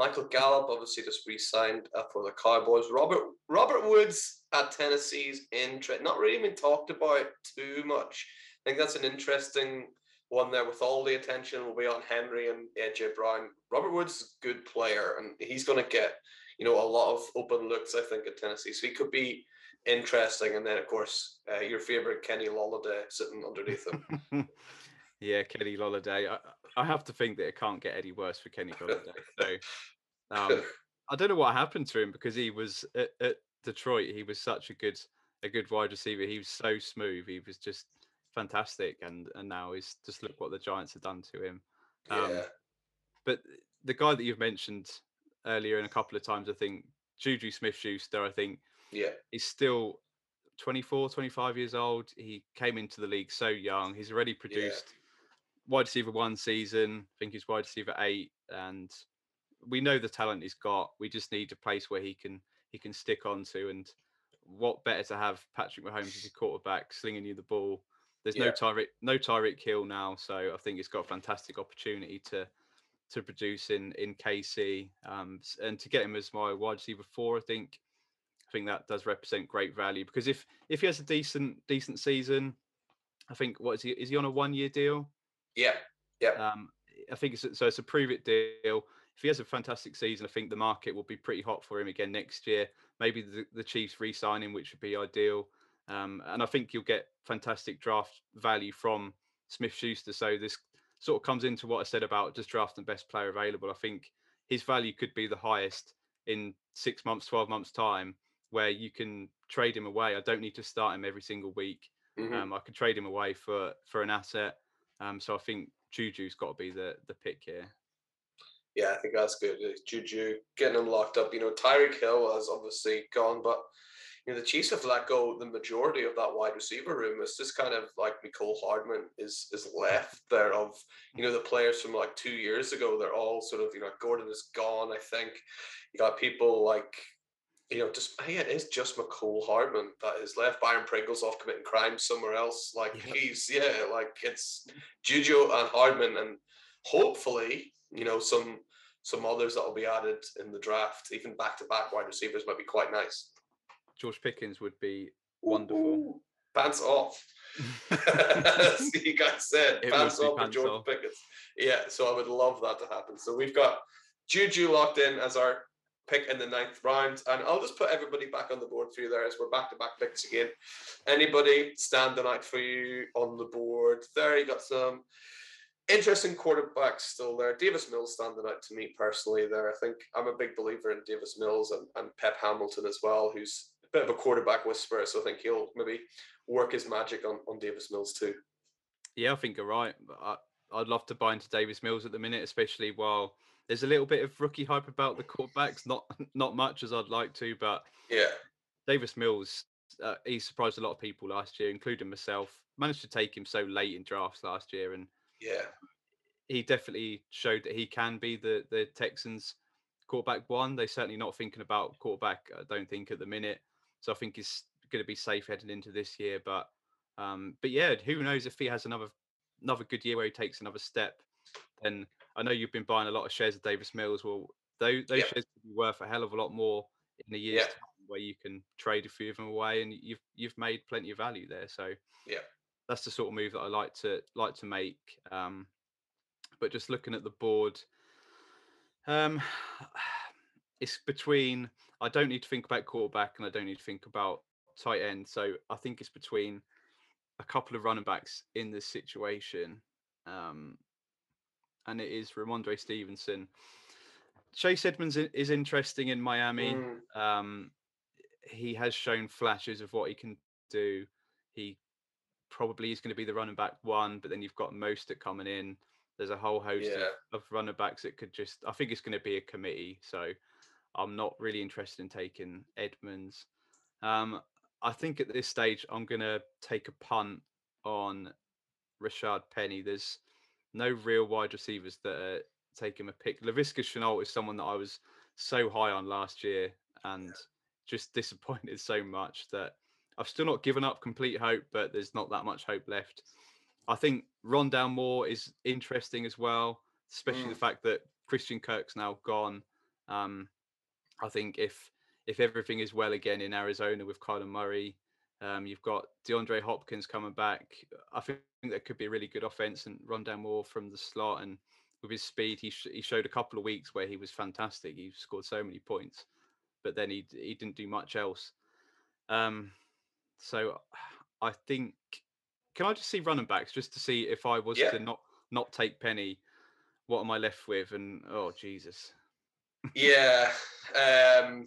Michael Gallup obviously just re-signed uh, for the Cowboys. Robert Robert Woods at Tennessee's interest not really been talked about too much. I think that's an interesting one there with all the attention will be on Henry and AJ Brown. Robert Woods is a good player and he's going to get, you know, a lot of open looks, I think, at Tennessee. So he could be interesting. And then, of course, uh, your favorite Kenny Lolladay sitting underneath him. <laughs> yeah, Kenny Lolliday. I, I have to think that it can't get any worse for Kenny Lolliday. So um, <laughs> I don't know what happened to him because he was at, at Detroit. He was such a good a good wide receiver. He was so smooth. He was just fantastic. And and now he's just look what the Giants have done to him. Um, yeah. but the guy that you've mentioned earlier and a couple of times, I think Juju Smith Schuster, I think Yeah. he's still 24, 25 years old. He came into the league so young. He's already produced wide receiver one season. I think he's wide receiver eight, and we know the talent he's got. We just need a place where he can he can stick onto. And what better to have Patrick Mahomes as your quarterback, slinging you the ball. There's no Yeah. Tyreek no Tyreek Hill now, so I think it's got a fantastic opportunity to to produce in in KC, um, and to get him as my wide receiver four. I think I think that does represent great value because if if he has a decent decent season, I think what is he is he on a one year deal? Yeah. Yeah. Um, I think it's so. It's a prove it deal. If he has a fantastic season, I think the market will be pretty hot for him again next year. Maybe the, the Chiefs re-sign him, which would be ideal. Um, and I think you'll get fantastic draft value from Smith Schuster. So this sort of comes into what I said about just drafting the best player available. I think his value could be the highest in six months, 12 months' time, where you can trade him away. I don't need to start him every single week. Mm-hmm. Um, I could trade him away for for an asset. Um, so I think Juju's got to be the the pick here. Yeah, I think that's good. Juju getting him locked up. You know, Tyreek Hill has obviously gone, but you know the Chiefs have let go the majority of that wide receiver room. It's just kind of like Mecole Hardman is is left there. Of you know the players from like two years ago, they're all sort of you know Gordon is gone. I think you got people like you know, just hey, it is just Mecole Hardman that is left. Byron Pringle's off committing crimes somewhere else. Like yeah. he's yeah, like it's Juju and Hardman, and hopefully, you know, some some others that will be added in the draft, even back to back wide receivers might be quite nice. George Pickens would be wonderful. Ooh, pants off. <laughs> <laughs> you guys said it pants off with George off. Pickens. Yeah, so I would love that to happen. So we've got Juju locked in as our pick in the ninth round. And I'll just put everybody back on the board for you there as we're back to back picks again. Anybody standing out for you on the board there? You got some interesting quarterbacks still there. Davis Mills standing out to me personally there. I think I'm a big believer in Davis Mills and, and Pep Hamilton as well, who's a bit of a quarterback whisperer. So I think he'll maybe work his magic on, on Davis Mills too. Yeah, I think you're right. I, I'd love to buy into Davis Mills at the minute, especially while there's a little bit of rookie hype about the quarterbacks. Not not much as I'd like to, but yeah, Davis Mills. Uh, he surprised a lot of people last year, including myself. Managed to take him so late in drafts last year, and yeah, he definitely showed that he can be the the Texans quarterback one. They're certainly not thinking about quarterback. I don't think at the minute. So I think he's going to be safe heading into this year. But um, but yeah, who knows if he has another another good year where he takes another step, then I know you've been buying a lot of shares of Davis Mills. Well, those, those yep. shares could be worth a hell of a lot more in a year's yep. time where you can trade a few of them away and you've you've made plenty of value there. So yeah, that's the sort of move that I like to like to make. Um, but just looking at the board, um, <sighs> it's between I don't need to think about quarterback and I don't need to think about tight end. So I think it's between a couple of running backs in this situation. Um, and it is Rhamondre Stevenson. Chase Edmonds is interesting in Miami. Mm. Um, he has shown flashes of what he can do. He probably is going to be the running back one, but then you've got Mostert coming in. There's a whole host yeah. of, of running backs that could just. I think it's going to be a committee, so I'm not really interested in taking Edmonds. Um, I think at this stage I'm going to take a punt on Rashaad Penny. There's no real wide receivers that are taking a pick. Laviska Shenault is someone that I was so high on last year and just <laughs> disappointed so much that I've still not given up complete hope, but there's not that much hope left. I think Rondale Moore is interesting as well, especially mm. the fact that Christian Kirk's now gone. Um, I think if if everything is well again in Arizona with Kyler Murray, um, you've got DeAndre Hopkins coming back. I think that could be a really good offense and Rondale Moore from the slot. And with his speed, he, sh- he showed a couple of weeks where he was fantastic. He scored so many points, but then he, he didn't do much else. Um, so <sighs> I think, can I just see running backs just to see if I was yeah. to not, not take Penny, what am I left with? And oh, Jesus. yeah. Um,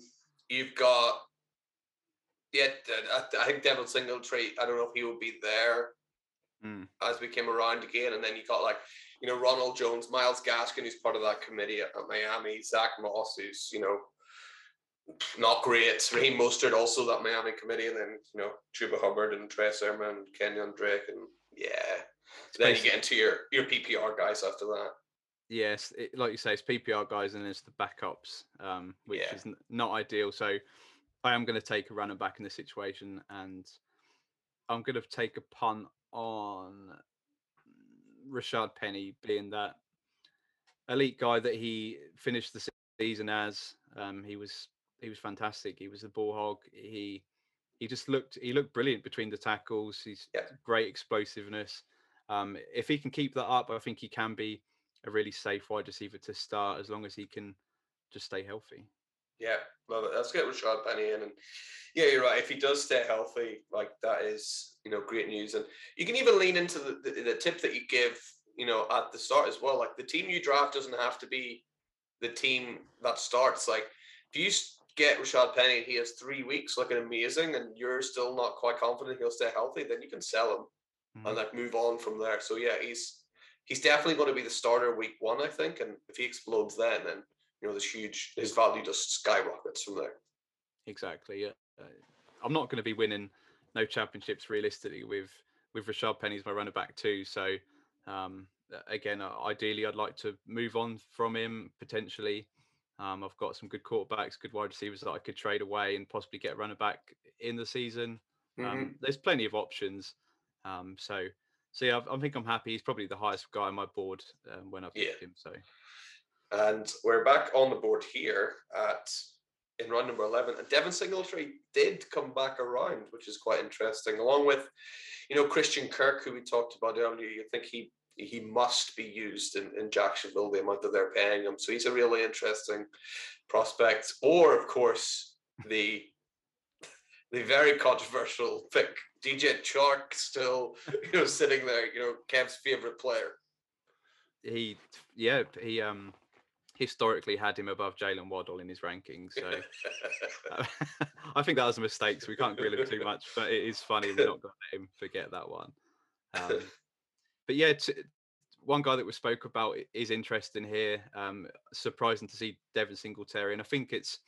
you've got yeah, I, think Devin Singletary. I don't know if he would be there mm. as we came around again, and then you got like you know Ronald Jones, Myles Gaskin, who's part of that committee at, Miami, Zach Moss, who's you know not great. Raheem Mostert also that Miami committee, and then you know Chuba Hubbard and Trey Sermon, and Kenyan Drake, and yeah. So then you get into your your PPR guys after that. Yes, it, like you say, it's PPR guys, and it's the backups, um, which yeah. is n- not ideal. So I am going to take a running back in this situation, and I'm going to take a punt on Rashaad Penny, being that elite guy that he finished the season as. Um, he was he was fantastic. He was the ball hog. He he just looked he looked brilliant between the tackles. He's yeah. great explosiveness. Um, if he can keep that up, I think he can be a really safe wide receiver to start as long as he can just stay healthy. Yeah, love it. Let's get Rashaad Penny in, and yeah, you're right. If he does stay healthy, like that is you know great news, and you can even lean into the, the, the tip that you give you know at the start as well. Like the team you draft doesn't have to be the team that starts. Like if you get Rashaad Penny and he has three weeks looking amazing, and you're still not quite confident he'll stay healthy, then you can sell him mm-hmm. and like move on from there. So yeah, he's he's definitely going to be the starter week one, I think, and if he explodes then, then you know, this huge his value just skyrockets from there. Exactly. Yeah, uh, I'm not going to be winning no championships realistically with with Rashaad Penny as my runner back too. So um, again, uh, ideally, I'd like to move on from him potentially. Um, I've got some good quarterbacks, good wide receivers that I could trade away and possibly get a runner back in the season. Um, mm-hmm. there's plenty of options. Um, so, so yeah, I, I, think I'm happy. He's probably the highest guy on my board um, when I picked yeah. him. So, and we're back on the board here at in round number 11. And Devin Singletary did come back around, which is quite interesting, along with, you know, Christian Kirk, who we talked about earlier. You think he he must be used in, in Jacksonville, the amount that they're paying him. So he's a really interesting prospect. Or, of course, the the very controversial pick, DJ Chark, still, you know, sitting there, you know, Kev's favorite player. He, yeah, he, um, historically had him above Jaylen Waddle in his rankings. So <laughs> I think that was a mistake. So we can't grill him too much, but it is funny we're not going to let him forget that one. Um, but yeah, t- one guy that we spoke about is interesting here. Um, surprising to see Devin Singletary, and I think it's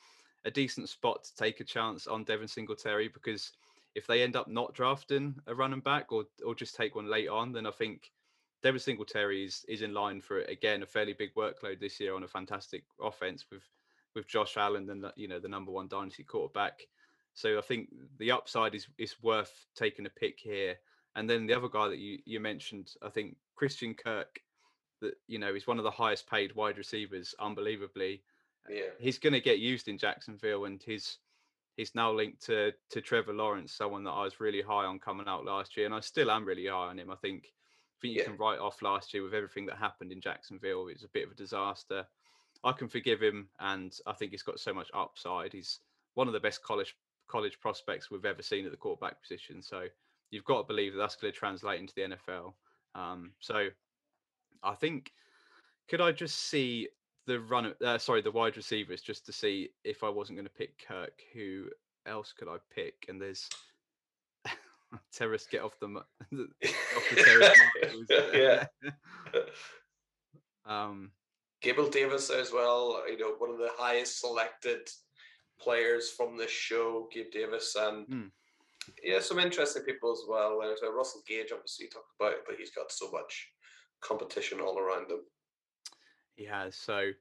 a decent spot to take a chance on Devin Singletary because if they end up not drafting a running back or or just take one late on, then I think Devin Singletary is, is in line for it again a fairly big workload this year on a fantastic offense with with Josh Allen and you know the number one dynasty quarterback. So I think the upside is is worth taking a pick here. And then the other guy that you you mentioned, I think Christian Kirk, that you know is one of the highest paid wide receivers, unbelievably. Yeah, he's going to get used in Jacksonville, and he's he's now linked to to Trevor Lawrence, someone that I was really high on coming out last year, and I still am really high on him. I think I think you yeah. can write off last year with everything that happened in Jacksonville. It was a bit of a disaster. I can forgive him, and I think he's got so much upside. He's one of the best college college prospects we've ever seen at the quarterback position. So you've got to believe that that's going to translate into the NFL. Um, so I think could I just see the run? Uh, sorry, the wide receivers just to see if I wasn't going to pick Kirk. Who else could I pick? And there's <laughs> terrace get off the, <laughs> <laughs> off the terrace. yeah. um, Gabriel Davis as well. You know, one of the highest selected players from this show, Gabe Davis, and mm. yeah, some interesting people as well. There's uh, Russell Gage, obviously, you talked about, it, but he's got so much competition all around him. He has. So,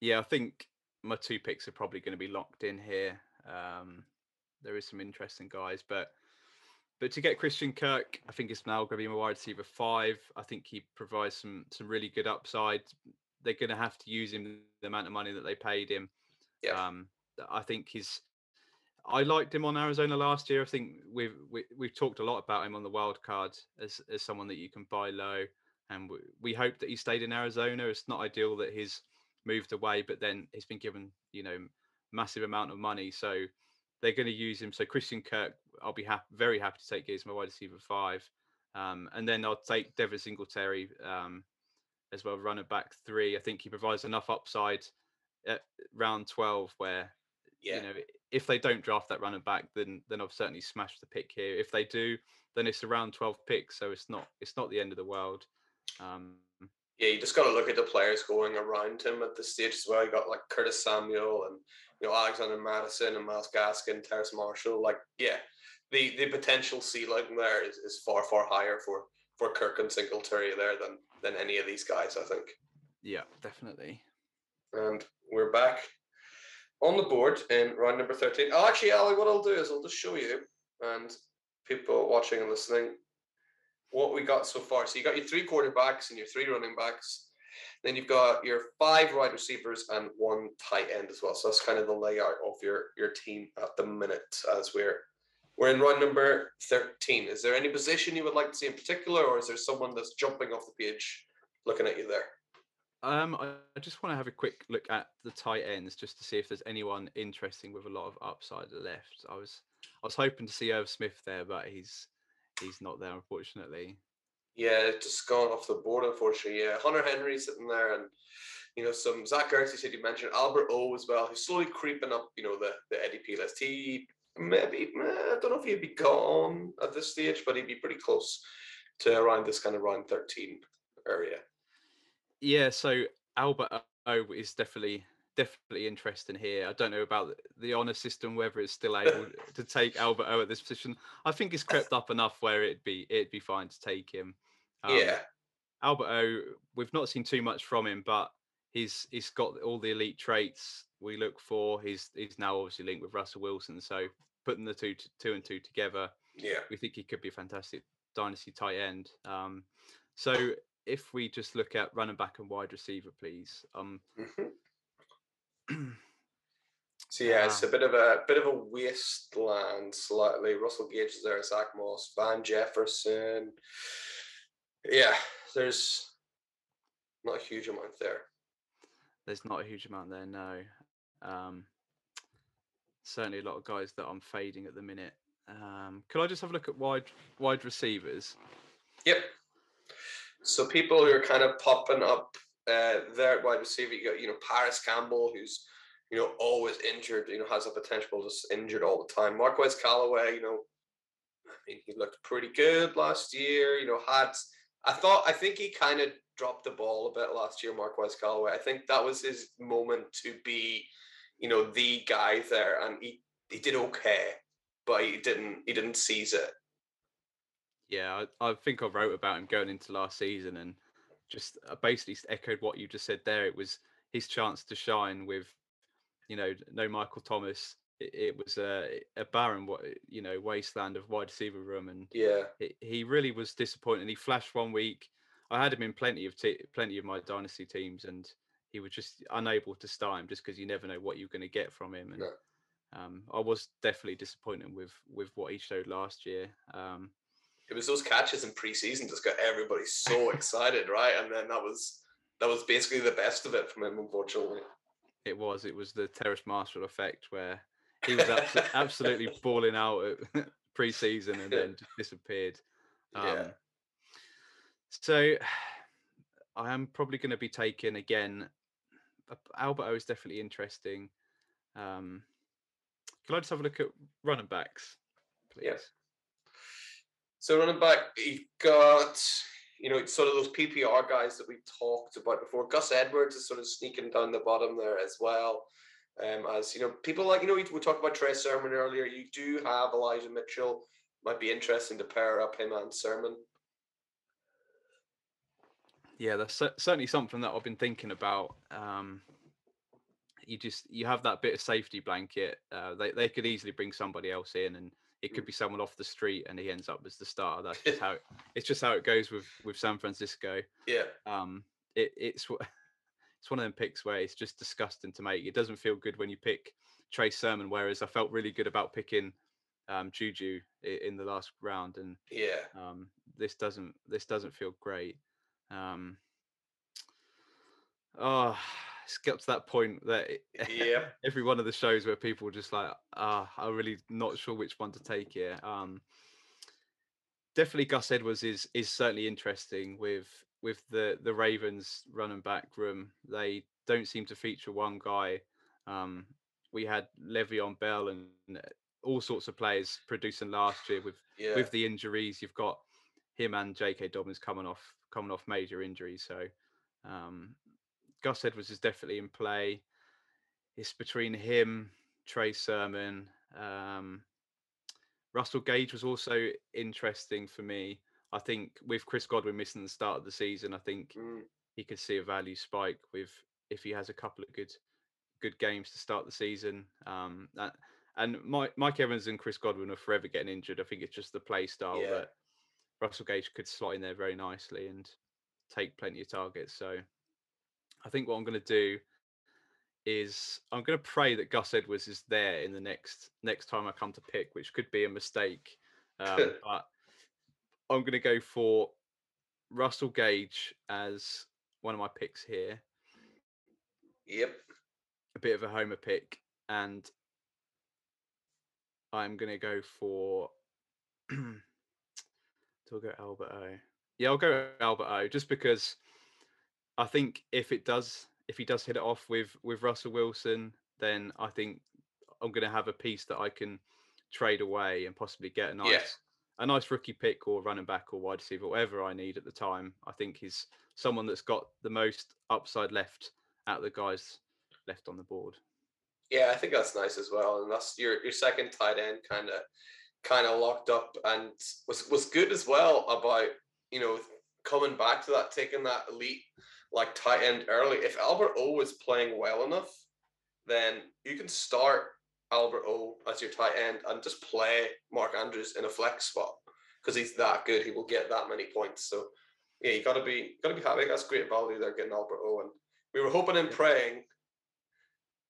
yeah, I think my two picks are probably going to be locked in here. Um, there is some interesting guys, but but to get Christian Kirk, I think it's now going to be my wide receiver five. I think he provides some some really good upside. They're going to have to use him the amount of money that they paid him. Yeah. Um, I think he's. I liked him on Arizona last year. I think we've we, have we have talked a lot about him on the wild card as as someone that you can buy low, and we, we hope that he stayed in Arizona. It's not ideal that he's moved away, but then he's been given you know massive amount of money. So they're going to use him. So Christian Kirk, I'll be happy, very happy to take as my wide receiver five, um, and then I'll take Devin Singletary um, as well, running back three. I think he provides enough upside at round twelve where yeah. you know if they don't draft that running back, then then I've certainly smashed the pick here. If they do, then it's around twelve picks, so it's not it's not the end of the world. Um, yeah, you just got to look at the players going around him at this stage as well. You got like Curtis Samuel and you know Alexander Mattison and Myles Gaskin, Terrace Marshall. Like, yeah, the the potential ceiling there is, is far far higher for for Kirk and Singletary there than than any of these guys. I think. Yeah, definitely. And we're back on the board in round number thirteen. Oh, actually, Ali, what I'll do is I'll just show you and people watching and listening what we got so far. So you got your three quarterbacks and your three running backs. Then you've got your five wide receivers and one tight end as well. So that's kind of the layout of your your team at the minute as we're we're in run number 13. Is there any position you would like to see in particular, or is there someone that's jumping off the page looking at you there? Um, I, I just want to have a quick look at the tight ends just to see if there's anyone interesting with a lot of upside left. I was I was hoping to see Irv Smith there, but he's he's not there unfortunately. Yeah, just gone off the board unfortunately. Yeah, Hunter Henry sitting there, and you know some Zach Ertz. said you mentioned Albert O as well, who's slowly creeping up. You know the the ADP list. He maybe I don't know if he'd be gone at this stage, but he'd be pretty close to around this kind of round thirteen area. Yeah, so Albert O is definitely definitely interesting here. I don't know about the honor system whether it's still able <laughs> to take Albert O at this position. I think it's crept up enough where it'd be it'd be fine to take him. Um, yeah, Albert O. We've not seen too much from him, but he's he's got all the elite traits we look for. He's he's now obviously linked with Russell Wilson, so putting the two two and two together, yeah, we think he could be a fantastic dynasty tight end. Um, so if we just look at running back and wide receiver, please. Um, mm-hmm. <clears throat> so yeah, it's a bit of a bit of a wasteland slightly. Russell Gage is there, Zach Moss, Van Jefferson. Yeah, there's not a huge amount there. There's not a huge amount there, no. Um, certainly a lot of guys that I'm fading at the minute. Um, could I just have a look at wide wide receivers? Yep. So people who are kind of popping up uh, there at wide receiver, you got you know Parris Campbell, who's you know always injured, you know has a potential just injured all the time. Marquez Callaway, you know, I mean he looked pretty good last year. You know had I thought I think he kind of dropped the ball a bit last year, Marquez Callaway. I think that was his moment to be, you know, the guy there, and he he did okay, but he didn't he didn't seize it. Yeah, I, I think I wrote about him going into last season and just uh, basically echoed what you just said there. It was his chance to shine with, you know, no Michael Thomas. It, it was a, a barren, what you know, wasteland of wide receiver room, and yeah, it, he really was disappointing. He flashed one week. I had him in plenty of te- plenty of my dynasty teams, and he was just unable to start him just because you never know what you're going to get from him. And no. um, I was definitely disappointed with with what he showed last year. Um, it was those catches in preseason just got everybody so <laughs> excited, right? And then that was that was basically the best of it from him, unfortunately. It was. It was the Terrace Marshall effect where he was abso- <laughs> absolutely balling out at <laughs> preseason and then just disappeared. Um, yeah. So <sighs> I am probably going to be taking again. Alberto is definitely interesting. Um, can I just have a look at running backs, please? Yeah. So running back, you've got you know it's sort of those PPR guys that we talked about before. Gus Edwards is sort of sneaking down the bottom there as well. Um, as you know, people like you know we, we talked about Trey Sermon earlier. You do have Elijah Mitchell. Might be interesting to pair up him and Sermon. Yeah, that's certainly something that I've been thinking about. Um, you just you have that bit of safety blanket. Uh, they they could easily bring somebody else in and it could mm. be someone off the street and he ends up as the star. That's just <laughs> how it, it's just how it goes with with San Francisco. Yeah. Um. It, it's <laughs> it's one of them picks where it's just disgusting to make. It doesn't feel good when you pick Trey Sermon, whereas I felt really good about picking um, Juju in the last round, and yeah, um, this doesn't this doesn't feel great. Um, oh, it's got to that point that <laughs> yeah, every one of the shows where people are just like, ah, I'm really not sure which one to take here. Um, definitely Gus Edwards is is certainly interesting with with the the Ravens running back room. They don't seem to feature one guy. Um, we had Le'Veon Bell and all sorts of players producing last year with yeah. with the injuries. You've got him and J.K. Dobbins coming off coming off major injuries. So um, Gus Edwards is definitely in play. It's between him, Trey Sermon. Um, Russell Gage was also interesting for me. I think with Chris Godwin missing the start of the season, I think mm. he could see a value spike with if he has a couple of good good games to start the season. Um, that, and Mike, Mike Evans and Chris Godwin are forever getting injured. I think it's just the play style yeah. that Russell Gage could slot in there very nicely and take plenty of targets. So I think what I'm going to do is I'm going to pray that Gus Edwards is there in the next next time I come to pick, which could be a mistake. Um, <laughs> but I'm going to go for Russell Gage as one of my picks here. Yep. a bit of a homer pick, and I'm gonna go for. <clears throat> do I go Albert O? Yeah, I'll go Albert O, just because I think if it does, if he does hit it off with with Russell Wilson, then I think I'm gonna have a piece that I can trade away and possibly get a nice. Yeah. A nice rookie pick or running back or wide receiver, whatever I need at the time. I think he's someone that's got the most upside left out of the guys left on the board. Yeah, I think that's nice as well. And that's your your second tight end kind of kind of locked up and was was good as well about, you know, coming back to that, taking that elite like tight end early. If Albert O is playing well enough, then you can start Albert O as your tight end and just play Mark Andrews in a flex spot because he's that good. He will get that many points. So yeah, you gotta be gotta be happy. That's great value there getting Albert O. And we were hoping and praying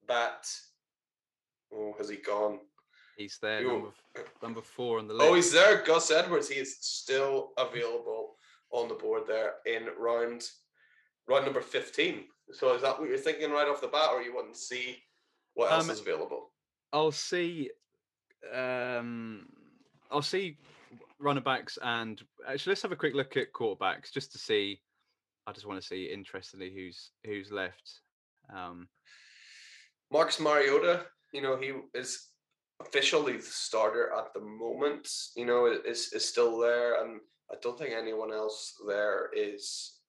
that oh has he gone? He's there, number, number four on the oh, list. Oh, he's there. Gus Edwards. He is still available on the board there in round round number fifteen. So is that what you're thinking right off the bat, or you want to see what else Um, is available? I'll see. Um, I'll see running backs and actually let's have a quick look at quarterbacks just to see. I just want to see interestingly who's who's left. Um, Marcus Mariota, you know, he is officially the starter at the moment. You know, is is still there, and I don't think anyone else there is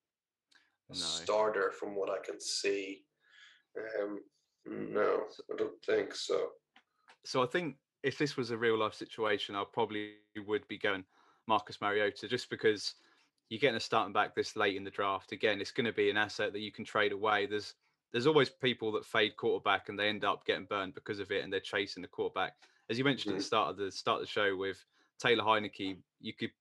No. starter from what I can see. Um, no, I don't think so. so I think if this was a real life situation, I probably would be going Marcus Mariota just because you're getting a starting back this late in the draft. Again, it's going to be an asset that you can trade away. There's there's always people that fade quarterback and they end up getting burned because of it, and they're chasing the quarterback. As you mentioned at the Mhm. start of the start of the show with Taylor Heinicke, you could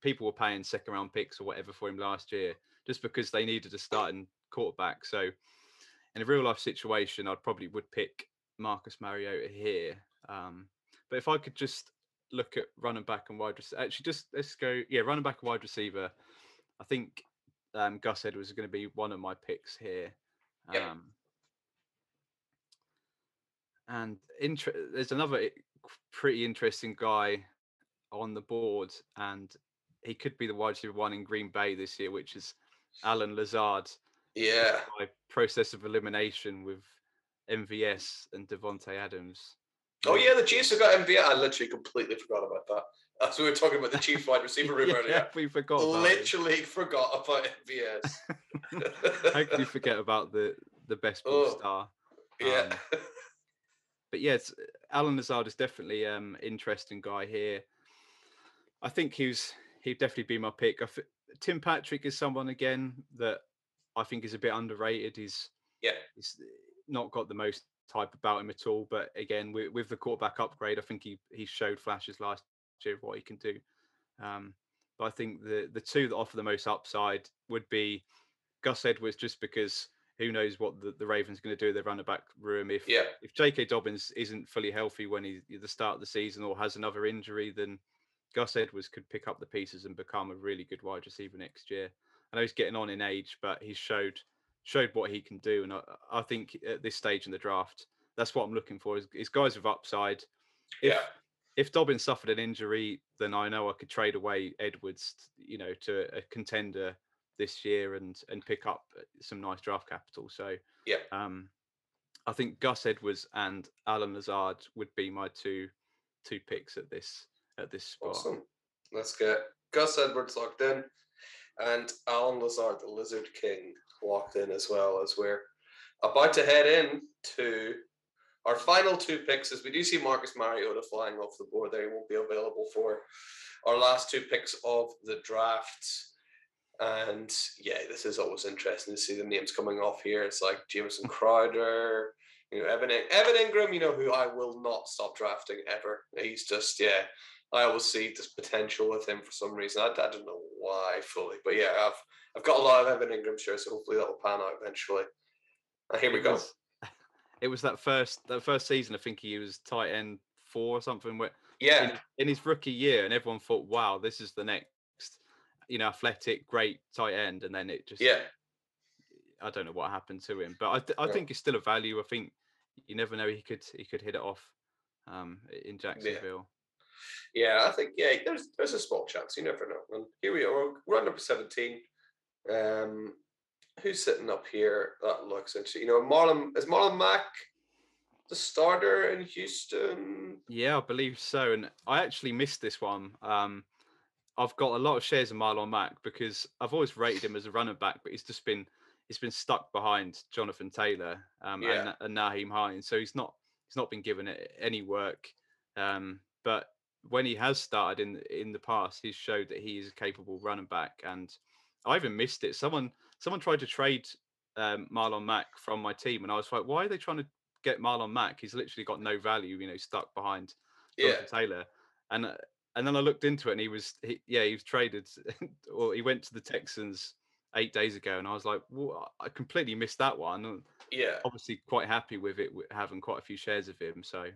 people were paying second round picks or whatever for him last year just because they needed a starting quarterback. So in a real life situation, I'd probably would pick Marcus Mariota here. Um, but if I could just look at running back and wide receiver, actually, just let's go. Yeah, running back and wide receiver. I think um, Gus Edwards is going to be one of my picks here. Um, and inter- there's another pretty interesting guy on the board, and he could be the wide receiver one in Green Bay this year, which is Allen Lazard Yeah, by process of elimination with MVS and Davante Adams. Oh yeah, the Chiefs have got MVS. I literally completely forgot about that. As we were talking about the Chiefs wide receiver <laughs> room yeah, earlier. we forgot. It. Literally forgot about MVS. How could you forget about the the best ball Oh, star? yeah. Um, But yes, Allen Lazard is definitely um interesting guy here. I think he's he'd definitely be my pick. I f- Tim Patrick is someone again that I think is a bit underrated. He's yeah. he's not got the most type about him at all. But again, with, with the quarterback upgrade, I think he he showed flashes last year of what he can do. Um, but I think the the two that offer the most upside would be Gus Edwards, just because who knows what the, the Ravens going to do with their running back room if Yeah. if J.K. Dobbins isn't fully healthy when he's at the start of the season or has another injury, then Gus Edwards could pick up the pieces and become a really good wide receiver next year. I know he's getting on in age, but he's showed showed what he can do, and I, I think at this stage in the draft, that's what I'm looking for is, is guys with upside. If, Yeah. If Dobbins suffered an injury, then I know I could trade away Edwards, you know, to a contender this year and and pick up some nice draft capital. So Yeah. um, I think Gus Edwards and Allen Lazard would be my two two picks at this at this spot. Awesome. Let's get Gus Edwards locked in and Allen Lazard, the Lizard King, locked in as well as we're about to head in to our final two picks as we do see Marcus Mariota flying off the board there. He won't be available for our last two picks of the draft. And yeah, this is always interesting to see the names coming off here. It's like Jamison <laughs> Crowder, you know, Evan, Evan Engram, you know, who I will not stop drafting ever. He's just, yeah, I always see this potential with him for some reason. I, I don't know why fully, but yeah, I've I've got a lot of Evan Engram shares, so hopefully that will pan out eventually. And here we go. <laughs> It was that first that first season. I think he was tight end four or something. Where Yeah, his- in his rookie year, and everyone thought, "Wow, this is the next, you know, athletic, great tight end." And then it just yeah, I don't know what happened to him, but I, th- I Yeah. think it's still a value. I think you never know he could he could hit it off um, in Jacksonville. Yeah, I think yeah, there's there's a small chance. You never know. And here we are, we're on number seventeen. Um, who's sitting up here? That looks interesting. You know, Marlon is Marlon Mack the starter in Houston? Yeah, I believe so. And I actually missed this one. Um, I've got a lot of shares of Marlon Mack because I've always rated him as a running back, but he's just been he's been stuck behind Jonathan Taylor um, Yeah. and, and Nyheim Hines, so he's not he's not been given any work. Um, but when he has started in in the past, he's showed that he is a capable running back. And I even missed it. Someone someone tried to trade um, Marlon Mack from my team, and I was like, why are they trying to get Marlon Mack? He's literally got no value, you know, stuck behind Yeah, Taylor. And uh, and then I looked into it, and he was he, yeah he was traded, <laughs> or he went to the Texans eight days ago, and I was like, well, I completely missed that one. and yeah, Obviously, quite happy with it, having quite a few shares of him. So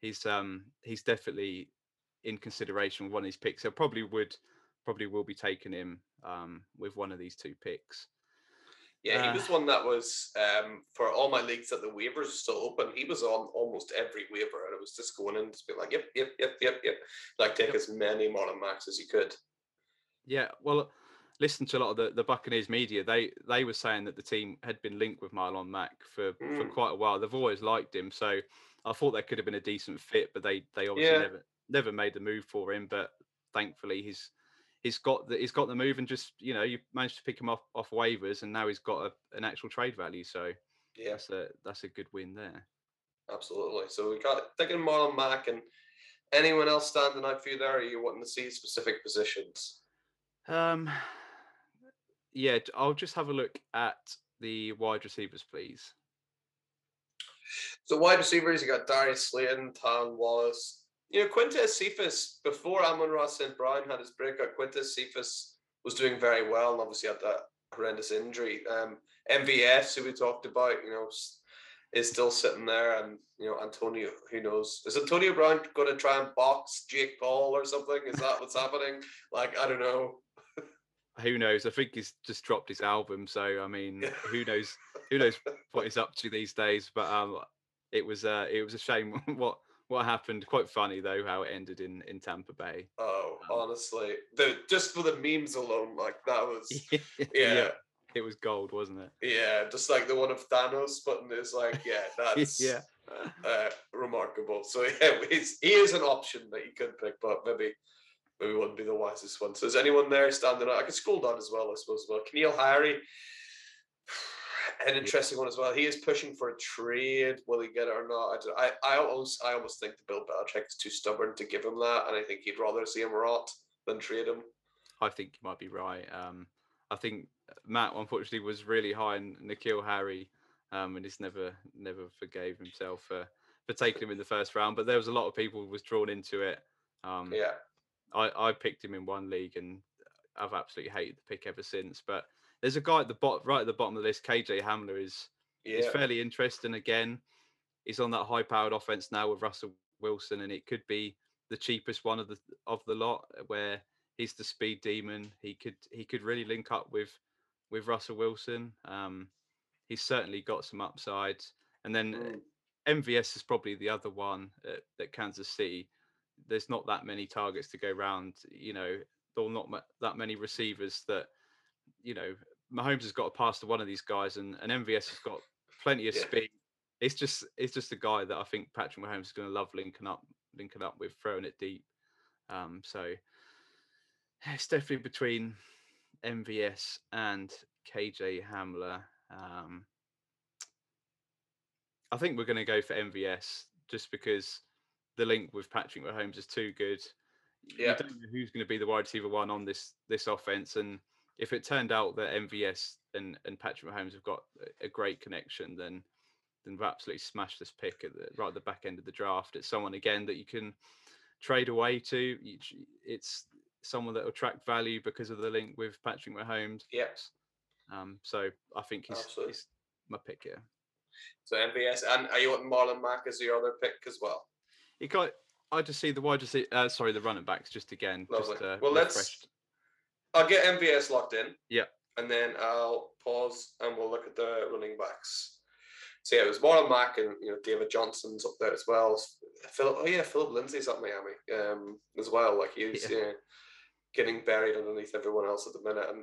he's um he's definitely in consideration with one of these picks. I probably would probably will be taking him um with one of these two picks. yeah. Uh, he was one that was um, for all my leagues that the waivers are still open. He was on almost every waiver, and it was just going in to be like, yep, yep, yep, yep, yep. Like take Yep. as many Marlon Macks as you could. Yeah, well, listen to a lot of the, the Buccaneers media. They they were saying that the team had been linked with Marlon Mack for, for Mm. quite a while. They've always liked him, so I thought that could have been a decent fit. But they they obviously Yeah. never never made the move for him. But thankfully, he's he's got the he's got the move, and just you know you managed to pick him off off waivers, and now he's got a, an actual trade value. So Yeah, that's a that's a good win there. absolutely. So we got thinking Marlon Mack and anyone else standing out for you there? Are you wanting to see specific positions? Um, yeah, I'll just have a look at the wide receivers, please. So wide receivers, you got Darius Slayton, Tan Wallace. You know, Quintez Cephus, before Amon-Ra St. Brown had his breakout, Quintez Cephus was doing very well and obviously had that horrendous injury. Um, MVS, who we talked about, you know, is still sitting there. And, you know, Antonio, who knows? Is Antonio Brown going to try and box Jake Paul or something? Is that what's happening? Like, I don't know. who knows? I think he's just dropped his album, so I mean, Yeah. who knows? Who knows what he's up to these days? But um, it was uh, it was a shame <laughs> what what happened. Quite funny though how it ended in in Tampa Bay. Oh, Um, honestly, the just for the memes alone, like that was, <laughs> yeah. it was gold, wasn't it? Yeah, just like the one of Thanos but is like, yeah, <laughs> that's yeah, uh, remarkable. So <laughs> yeah, he's, he is an option that you could pick, but maybe maybe wouldn't be the wisest one. So is anyone there standing out? I could scroll down as well, I suppose. Well, N'Keal Harry, an interesting one as well. He is pushing for a trade. Will he get it or not? I, don't- I, I almost I almost think that Bill Belichick is too stubborn to give him that, and I think he'd rather see him rot than trade him. I think you might be right. Um, I think Matt unfortunately was really high in N'Keal Harry, um, and he's never never forgave himself for for taking him in the first round. But there was a lot of people was drawn into it. Um, Yeah, I, I picked him in one league and I've absolutely hated the pick ever since. But there's a guy at the bottom, right at the bottom of the list. KJ Hamler is is fairly interesting. Again, he's on that high-powered offense now with Russell Wilson, and it could be the cheapest one of the of the lot. Where he's the speed demon. He could he could really link up with with Russell Wilson. Um, he's certainly got some upside. And then uh, Mm. MVS is probably the other one at, at Kansas City. There's not that many targets to go round. You know, there are not ma- that many receivers that, you know, Mahomes has got to pass to one of these guys, and, and MVS has got plenty of Yeah. speed. It's just it's just a guy that I think Patrick Mahomes is going to love linking up linking up with, throwing it deep. Um, so it's definitely between MVS and KJ Hamler. Um, I think we're going to go for MVS just because the link with Patrick Mahomes is too good. Yeah. You don't know who's going to be the wide receiver one on this this offense, and if it turned out that MVS and, and Patrick Mahomes have got a- great connection, then then we've absolutely smashed this pick at the, right at the back end of the draft. It's someone again that you can trade away to. It's someone that will attract value because of the link with Patrick Mahomes. yeah. Um, so I think he's, he's my pick here. So MVS, and are you wanting Marlon Mack as your other pick as well? He got. I just see the wide receiver. Uh, sorry, the running backs just again. Lovely. Just uh, Well, let's- refreshed. I'll get MVS locked in. Yeah. and then I'll pause and we'll look at the running backs. So yeah, it was Marlon Mack and you know David Johnson's up there as well. Philip, oh yeah, Philip Lindsay's at Miami um, as well. Like he's yeah. getting buried underneath everyone else at the minute. And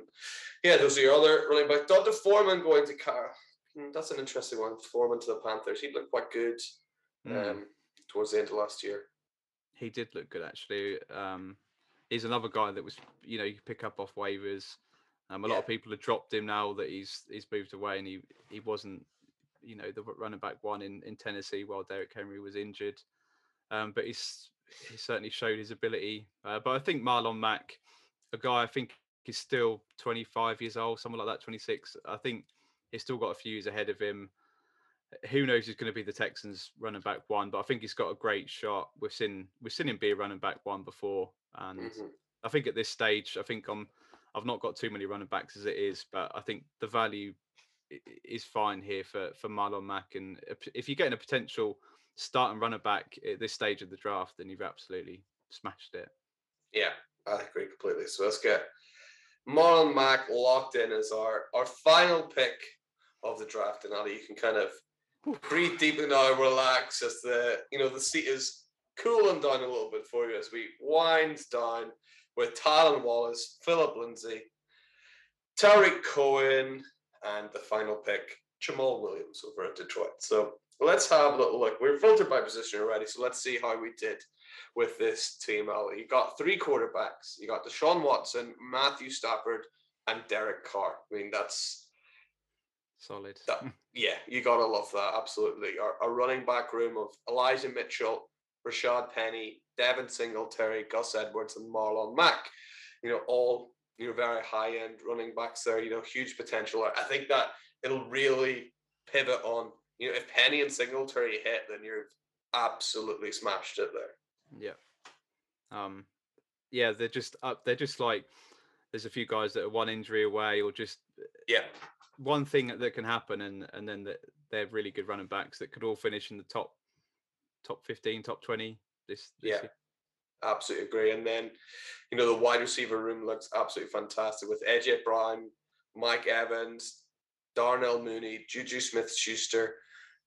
yeah, those are your other running backs. D'Onta Foreman going to Car. Hmm, that's an interesting one. Foreman to the Panthers. He looked quite good mm. um, towards the end of last year. He did look good actually. Um, he's another guy that was you know you pick up off waivers. Um, a yeah. lot of people have dropped him now that he's he's moved away and he he wasn't you know the running back one in, in Tennessee while Derrick Henry was injured. Um, but he's he certainly showed his ability. Uh, but I think Marlon Mack, a guy I think is still 25 years old, someone like that, 26. I think he's still got a few years ahead of him. Who knows who's going to be the Texans running back one? But I think he's got a great shot. We've seen we've seen him be a running back one before, and mm-hmm. I think at this stage, I think I'm I've not got too many running backs as it is, but I think the value is fine here for for Marlon Mack. And if you're getting a potential starting runner back at this stage of the draft, then you've absolutely smashed it. Yeah, I agree completely. So let's get Marlon Mack locked in as our our final pick of the draft, and Ali, you can kind of breathe deeply now, relax as the you know the seat is cooling down a little bit for you as we wind down with Tylan Wallace, Philip Lindsay, Tarik Cohen, and the final pick, Jamaal Williams over at Detroit. So let's have a little look. We're filtered by position already, so let's see how we did with this team, Ali. You got three quarterbacks. You got Deshaun Watson, Matthew Stafford, and Derek Carr. I mean, that's solid. That, yeah, you gotta love that. Absolutely. Our, our running back room of Elijah Mitchell, Rashaad Penny, Devin Singletary, Gus Edwards, and Marlon Mack. You know, all you know very high end running backs there. You know, huge potential. I think that it'll really pivot on. You know, if Penny and Singletary hit, then you've absolutely smashed it there. Yeah. Um. Yeah, they're just up. They're just like there's a few guys that are one injury away, or just yeah one thing that can happen, and and then that they're really good running backs that could all finish in the top top 15, top 20 this, this yeah. Year. Absolutely agree. And then, you know, the wide receiver room looks absolutely fantastic with AJ Brown, Mike Evans, Darnell Mooney, Juju Smith Schuster,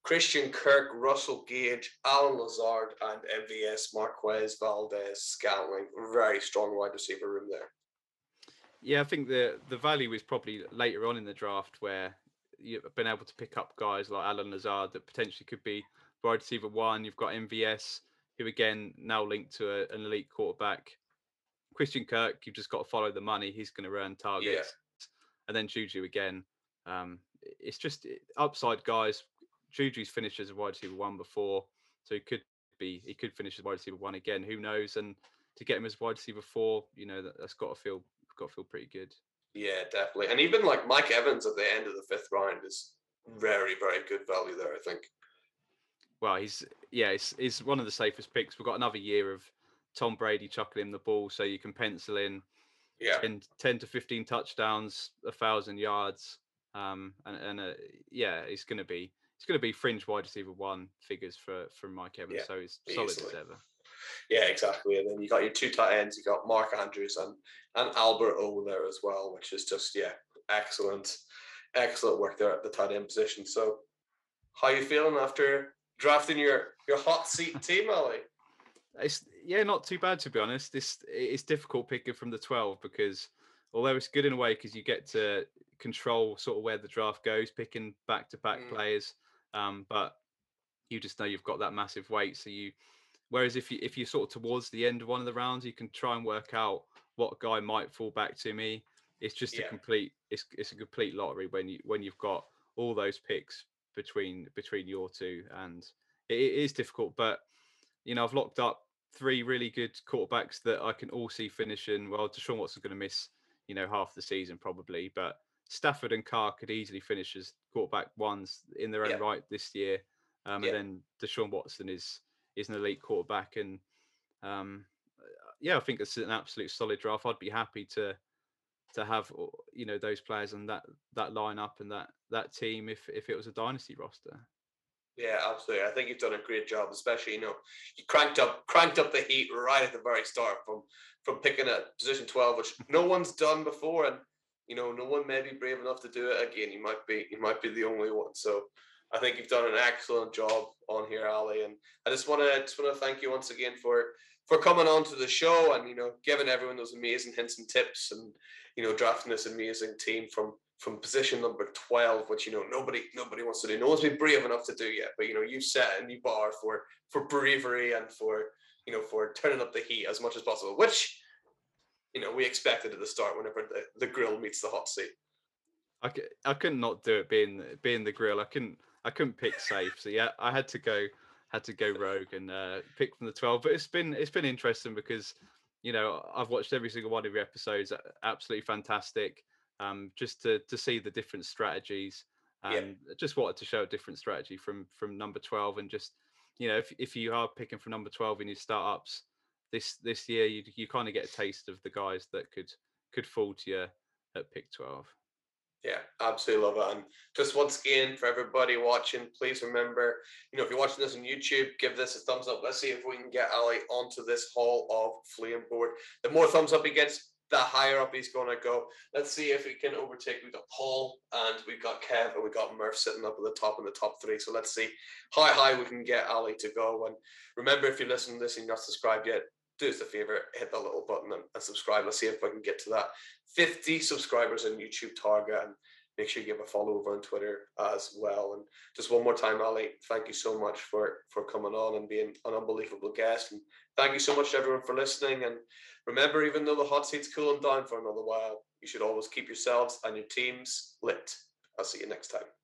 Christian Kirk, Russell Gage, Allen Lazard, and MVS Marquez Valdes Scantling. Very strong wide receiver room there. Yeah, I think the the value is probably later on in the draft where you've been able to pick up guys like Allen Lazard that potentially could be wide receiver one. You've got MVS, who again now linked to a, an elite quarterback. Christian Kirk, you've just got to follow the money. He's going to earn targets. Yeah. And then Juju again. Um, it's just upside guys. Juju's finished as a wide receiver one before, so he could be he could finish as wide receiver one again. Who knows? And to get him as wide receiver four, you know that, that's got to feel got to feel pretty good. Yeah, definitely. And even like Mike Evans at the end of the fifth round is very very good value there. I think well, he's yeah, he's, he's one of the safest picks. We've got another year of Tom Brady chucking him the ball, so you can pencil in yeah 10, 10 to fifteen touchdowns, a thousand yards, um, and and uh, yeah, it's going to be it's going to be fringe wide receiver one figures for from Mike Evans. Yeah, so he's solid easily. as ever. Yeah, exactly. And then you got your two tight ends. You got Mark Andrews and and Albert O there as well, which is just yeah, excellent, excellent work there at the tight end position. So, how you feeling after drafting your your hot seat team, Ali? It's yeah, not too bad to be honest. This it's difficult picking from the twelve because although it's good in a way because you get to control sort of where the draft goes, picking back to back players. Um, but you just know you've got that massive weight. So you, whereas if you if you're sort of towards the end of one of the rounds, you can try and work out what guy might fall back to me. It's just yeah. a complete it's it's a complete lottery when you when you've got all those picks between between your two, and it, it is difficult. But you know, I've locked up three really good quarterbacks that I can all see finishing. Well, Deshaun Watson's going to miss, you know, half the season probably, but Stafford and Carr could easily finish as quarterback ones in their own yeah. right this year. Um, yeah. And then Deshaun Watson is is an elite quarterback, and um, yeah, I think it's an absolute solid draft. I'd be happy to to have you know those players and that that lineup and that that team if if it was a dynasty roster. Yeah, absolutely. I think you've done a great job, especially you know you cranked up cranked up the heat right at the very start from from picking at position twelve, which no <laughs> one's done before, and you know, no one may be brave enough to do it again. You might be, you might be the only one. So I think you've done an excellent job on here, Ali. And I just want to just want to thank you once again for for coming on to the show and you know giving everyone those amazing hints and tips and you know drafting this amazing team from from position number 12 which you know nobody nobody wants to do no one's been brave enough to do yet but you know you've set a new bar for for bravery and for you know for turning up the heat as much as possible which you know we expected at the start whenever the, the grill meets the hot seat I, I couldn't not do it being being the grill I couldn't I couldn't pick safe so yeah I had to go had to go rogue and uh, pick from the 12 but it's been it's been interesting because you know I've watched every single one of your episodes absolutely fantastic um, just to to see the different strategies and yeah. just wanted to show a different strategy from from number 12 and just you know if, if you are picking from number 12 in your startups this this year you, you kind of get a taste of the guys that could could fall to you at pick 12 yeah, absolutely love it. And just once again, for everybody watching, please remember, you know, if you're watching this on YouTube, give this a thumbs up. Let's see if we can get Ali onto this Hall of Flame board. The more thumbs up he gets, the higher up he's going to go. Let's see if we can overtake. We've got Paul and we've got Kev and we've got Murph sitting up at the top in the top three. So let's see how high we can get Ali to go. And remember, if you're listening to this and you're not subscribed yet, do us a favor, hit that little button and, and subscribe. Let's see if I can get to that 50 subscribers on YouTube target and make sure you give a follow over on Twitter as well. And just one more time, Ali, thank you so much for for coming on and being an unbelievable guest. And thank you so much to everyone for listening. And remember, even though the hot seat's cooling down for another while, you should always keep yourselves and your teams lit. I'll see you next time.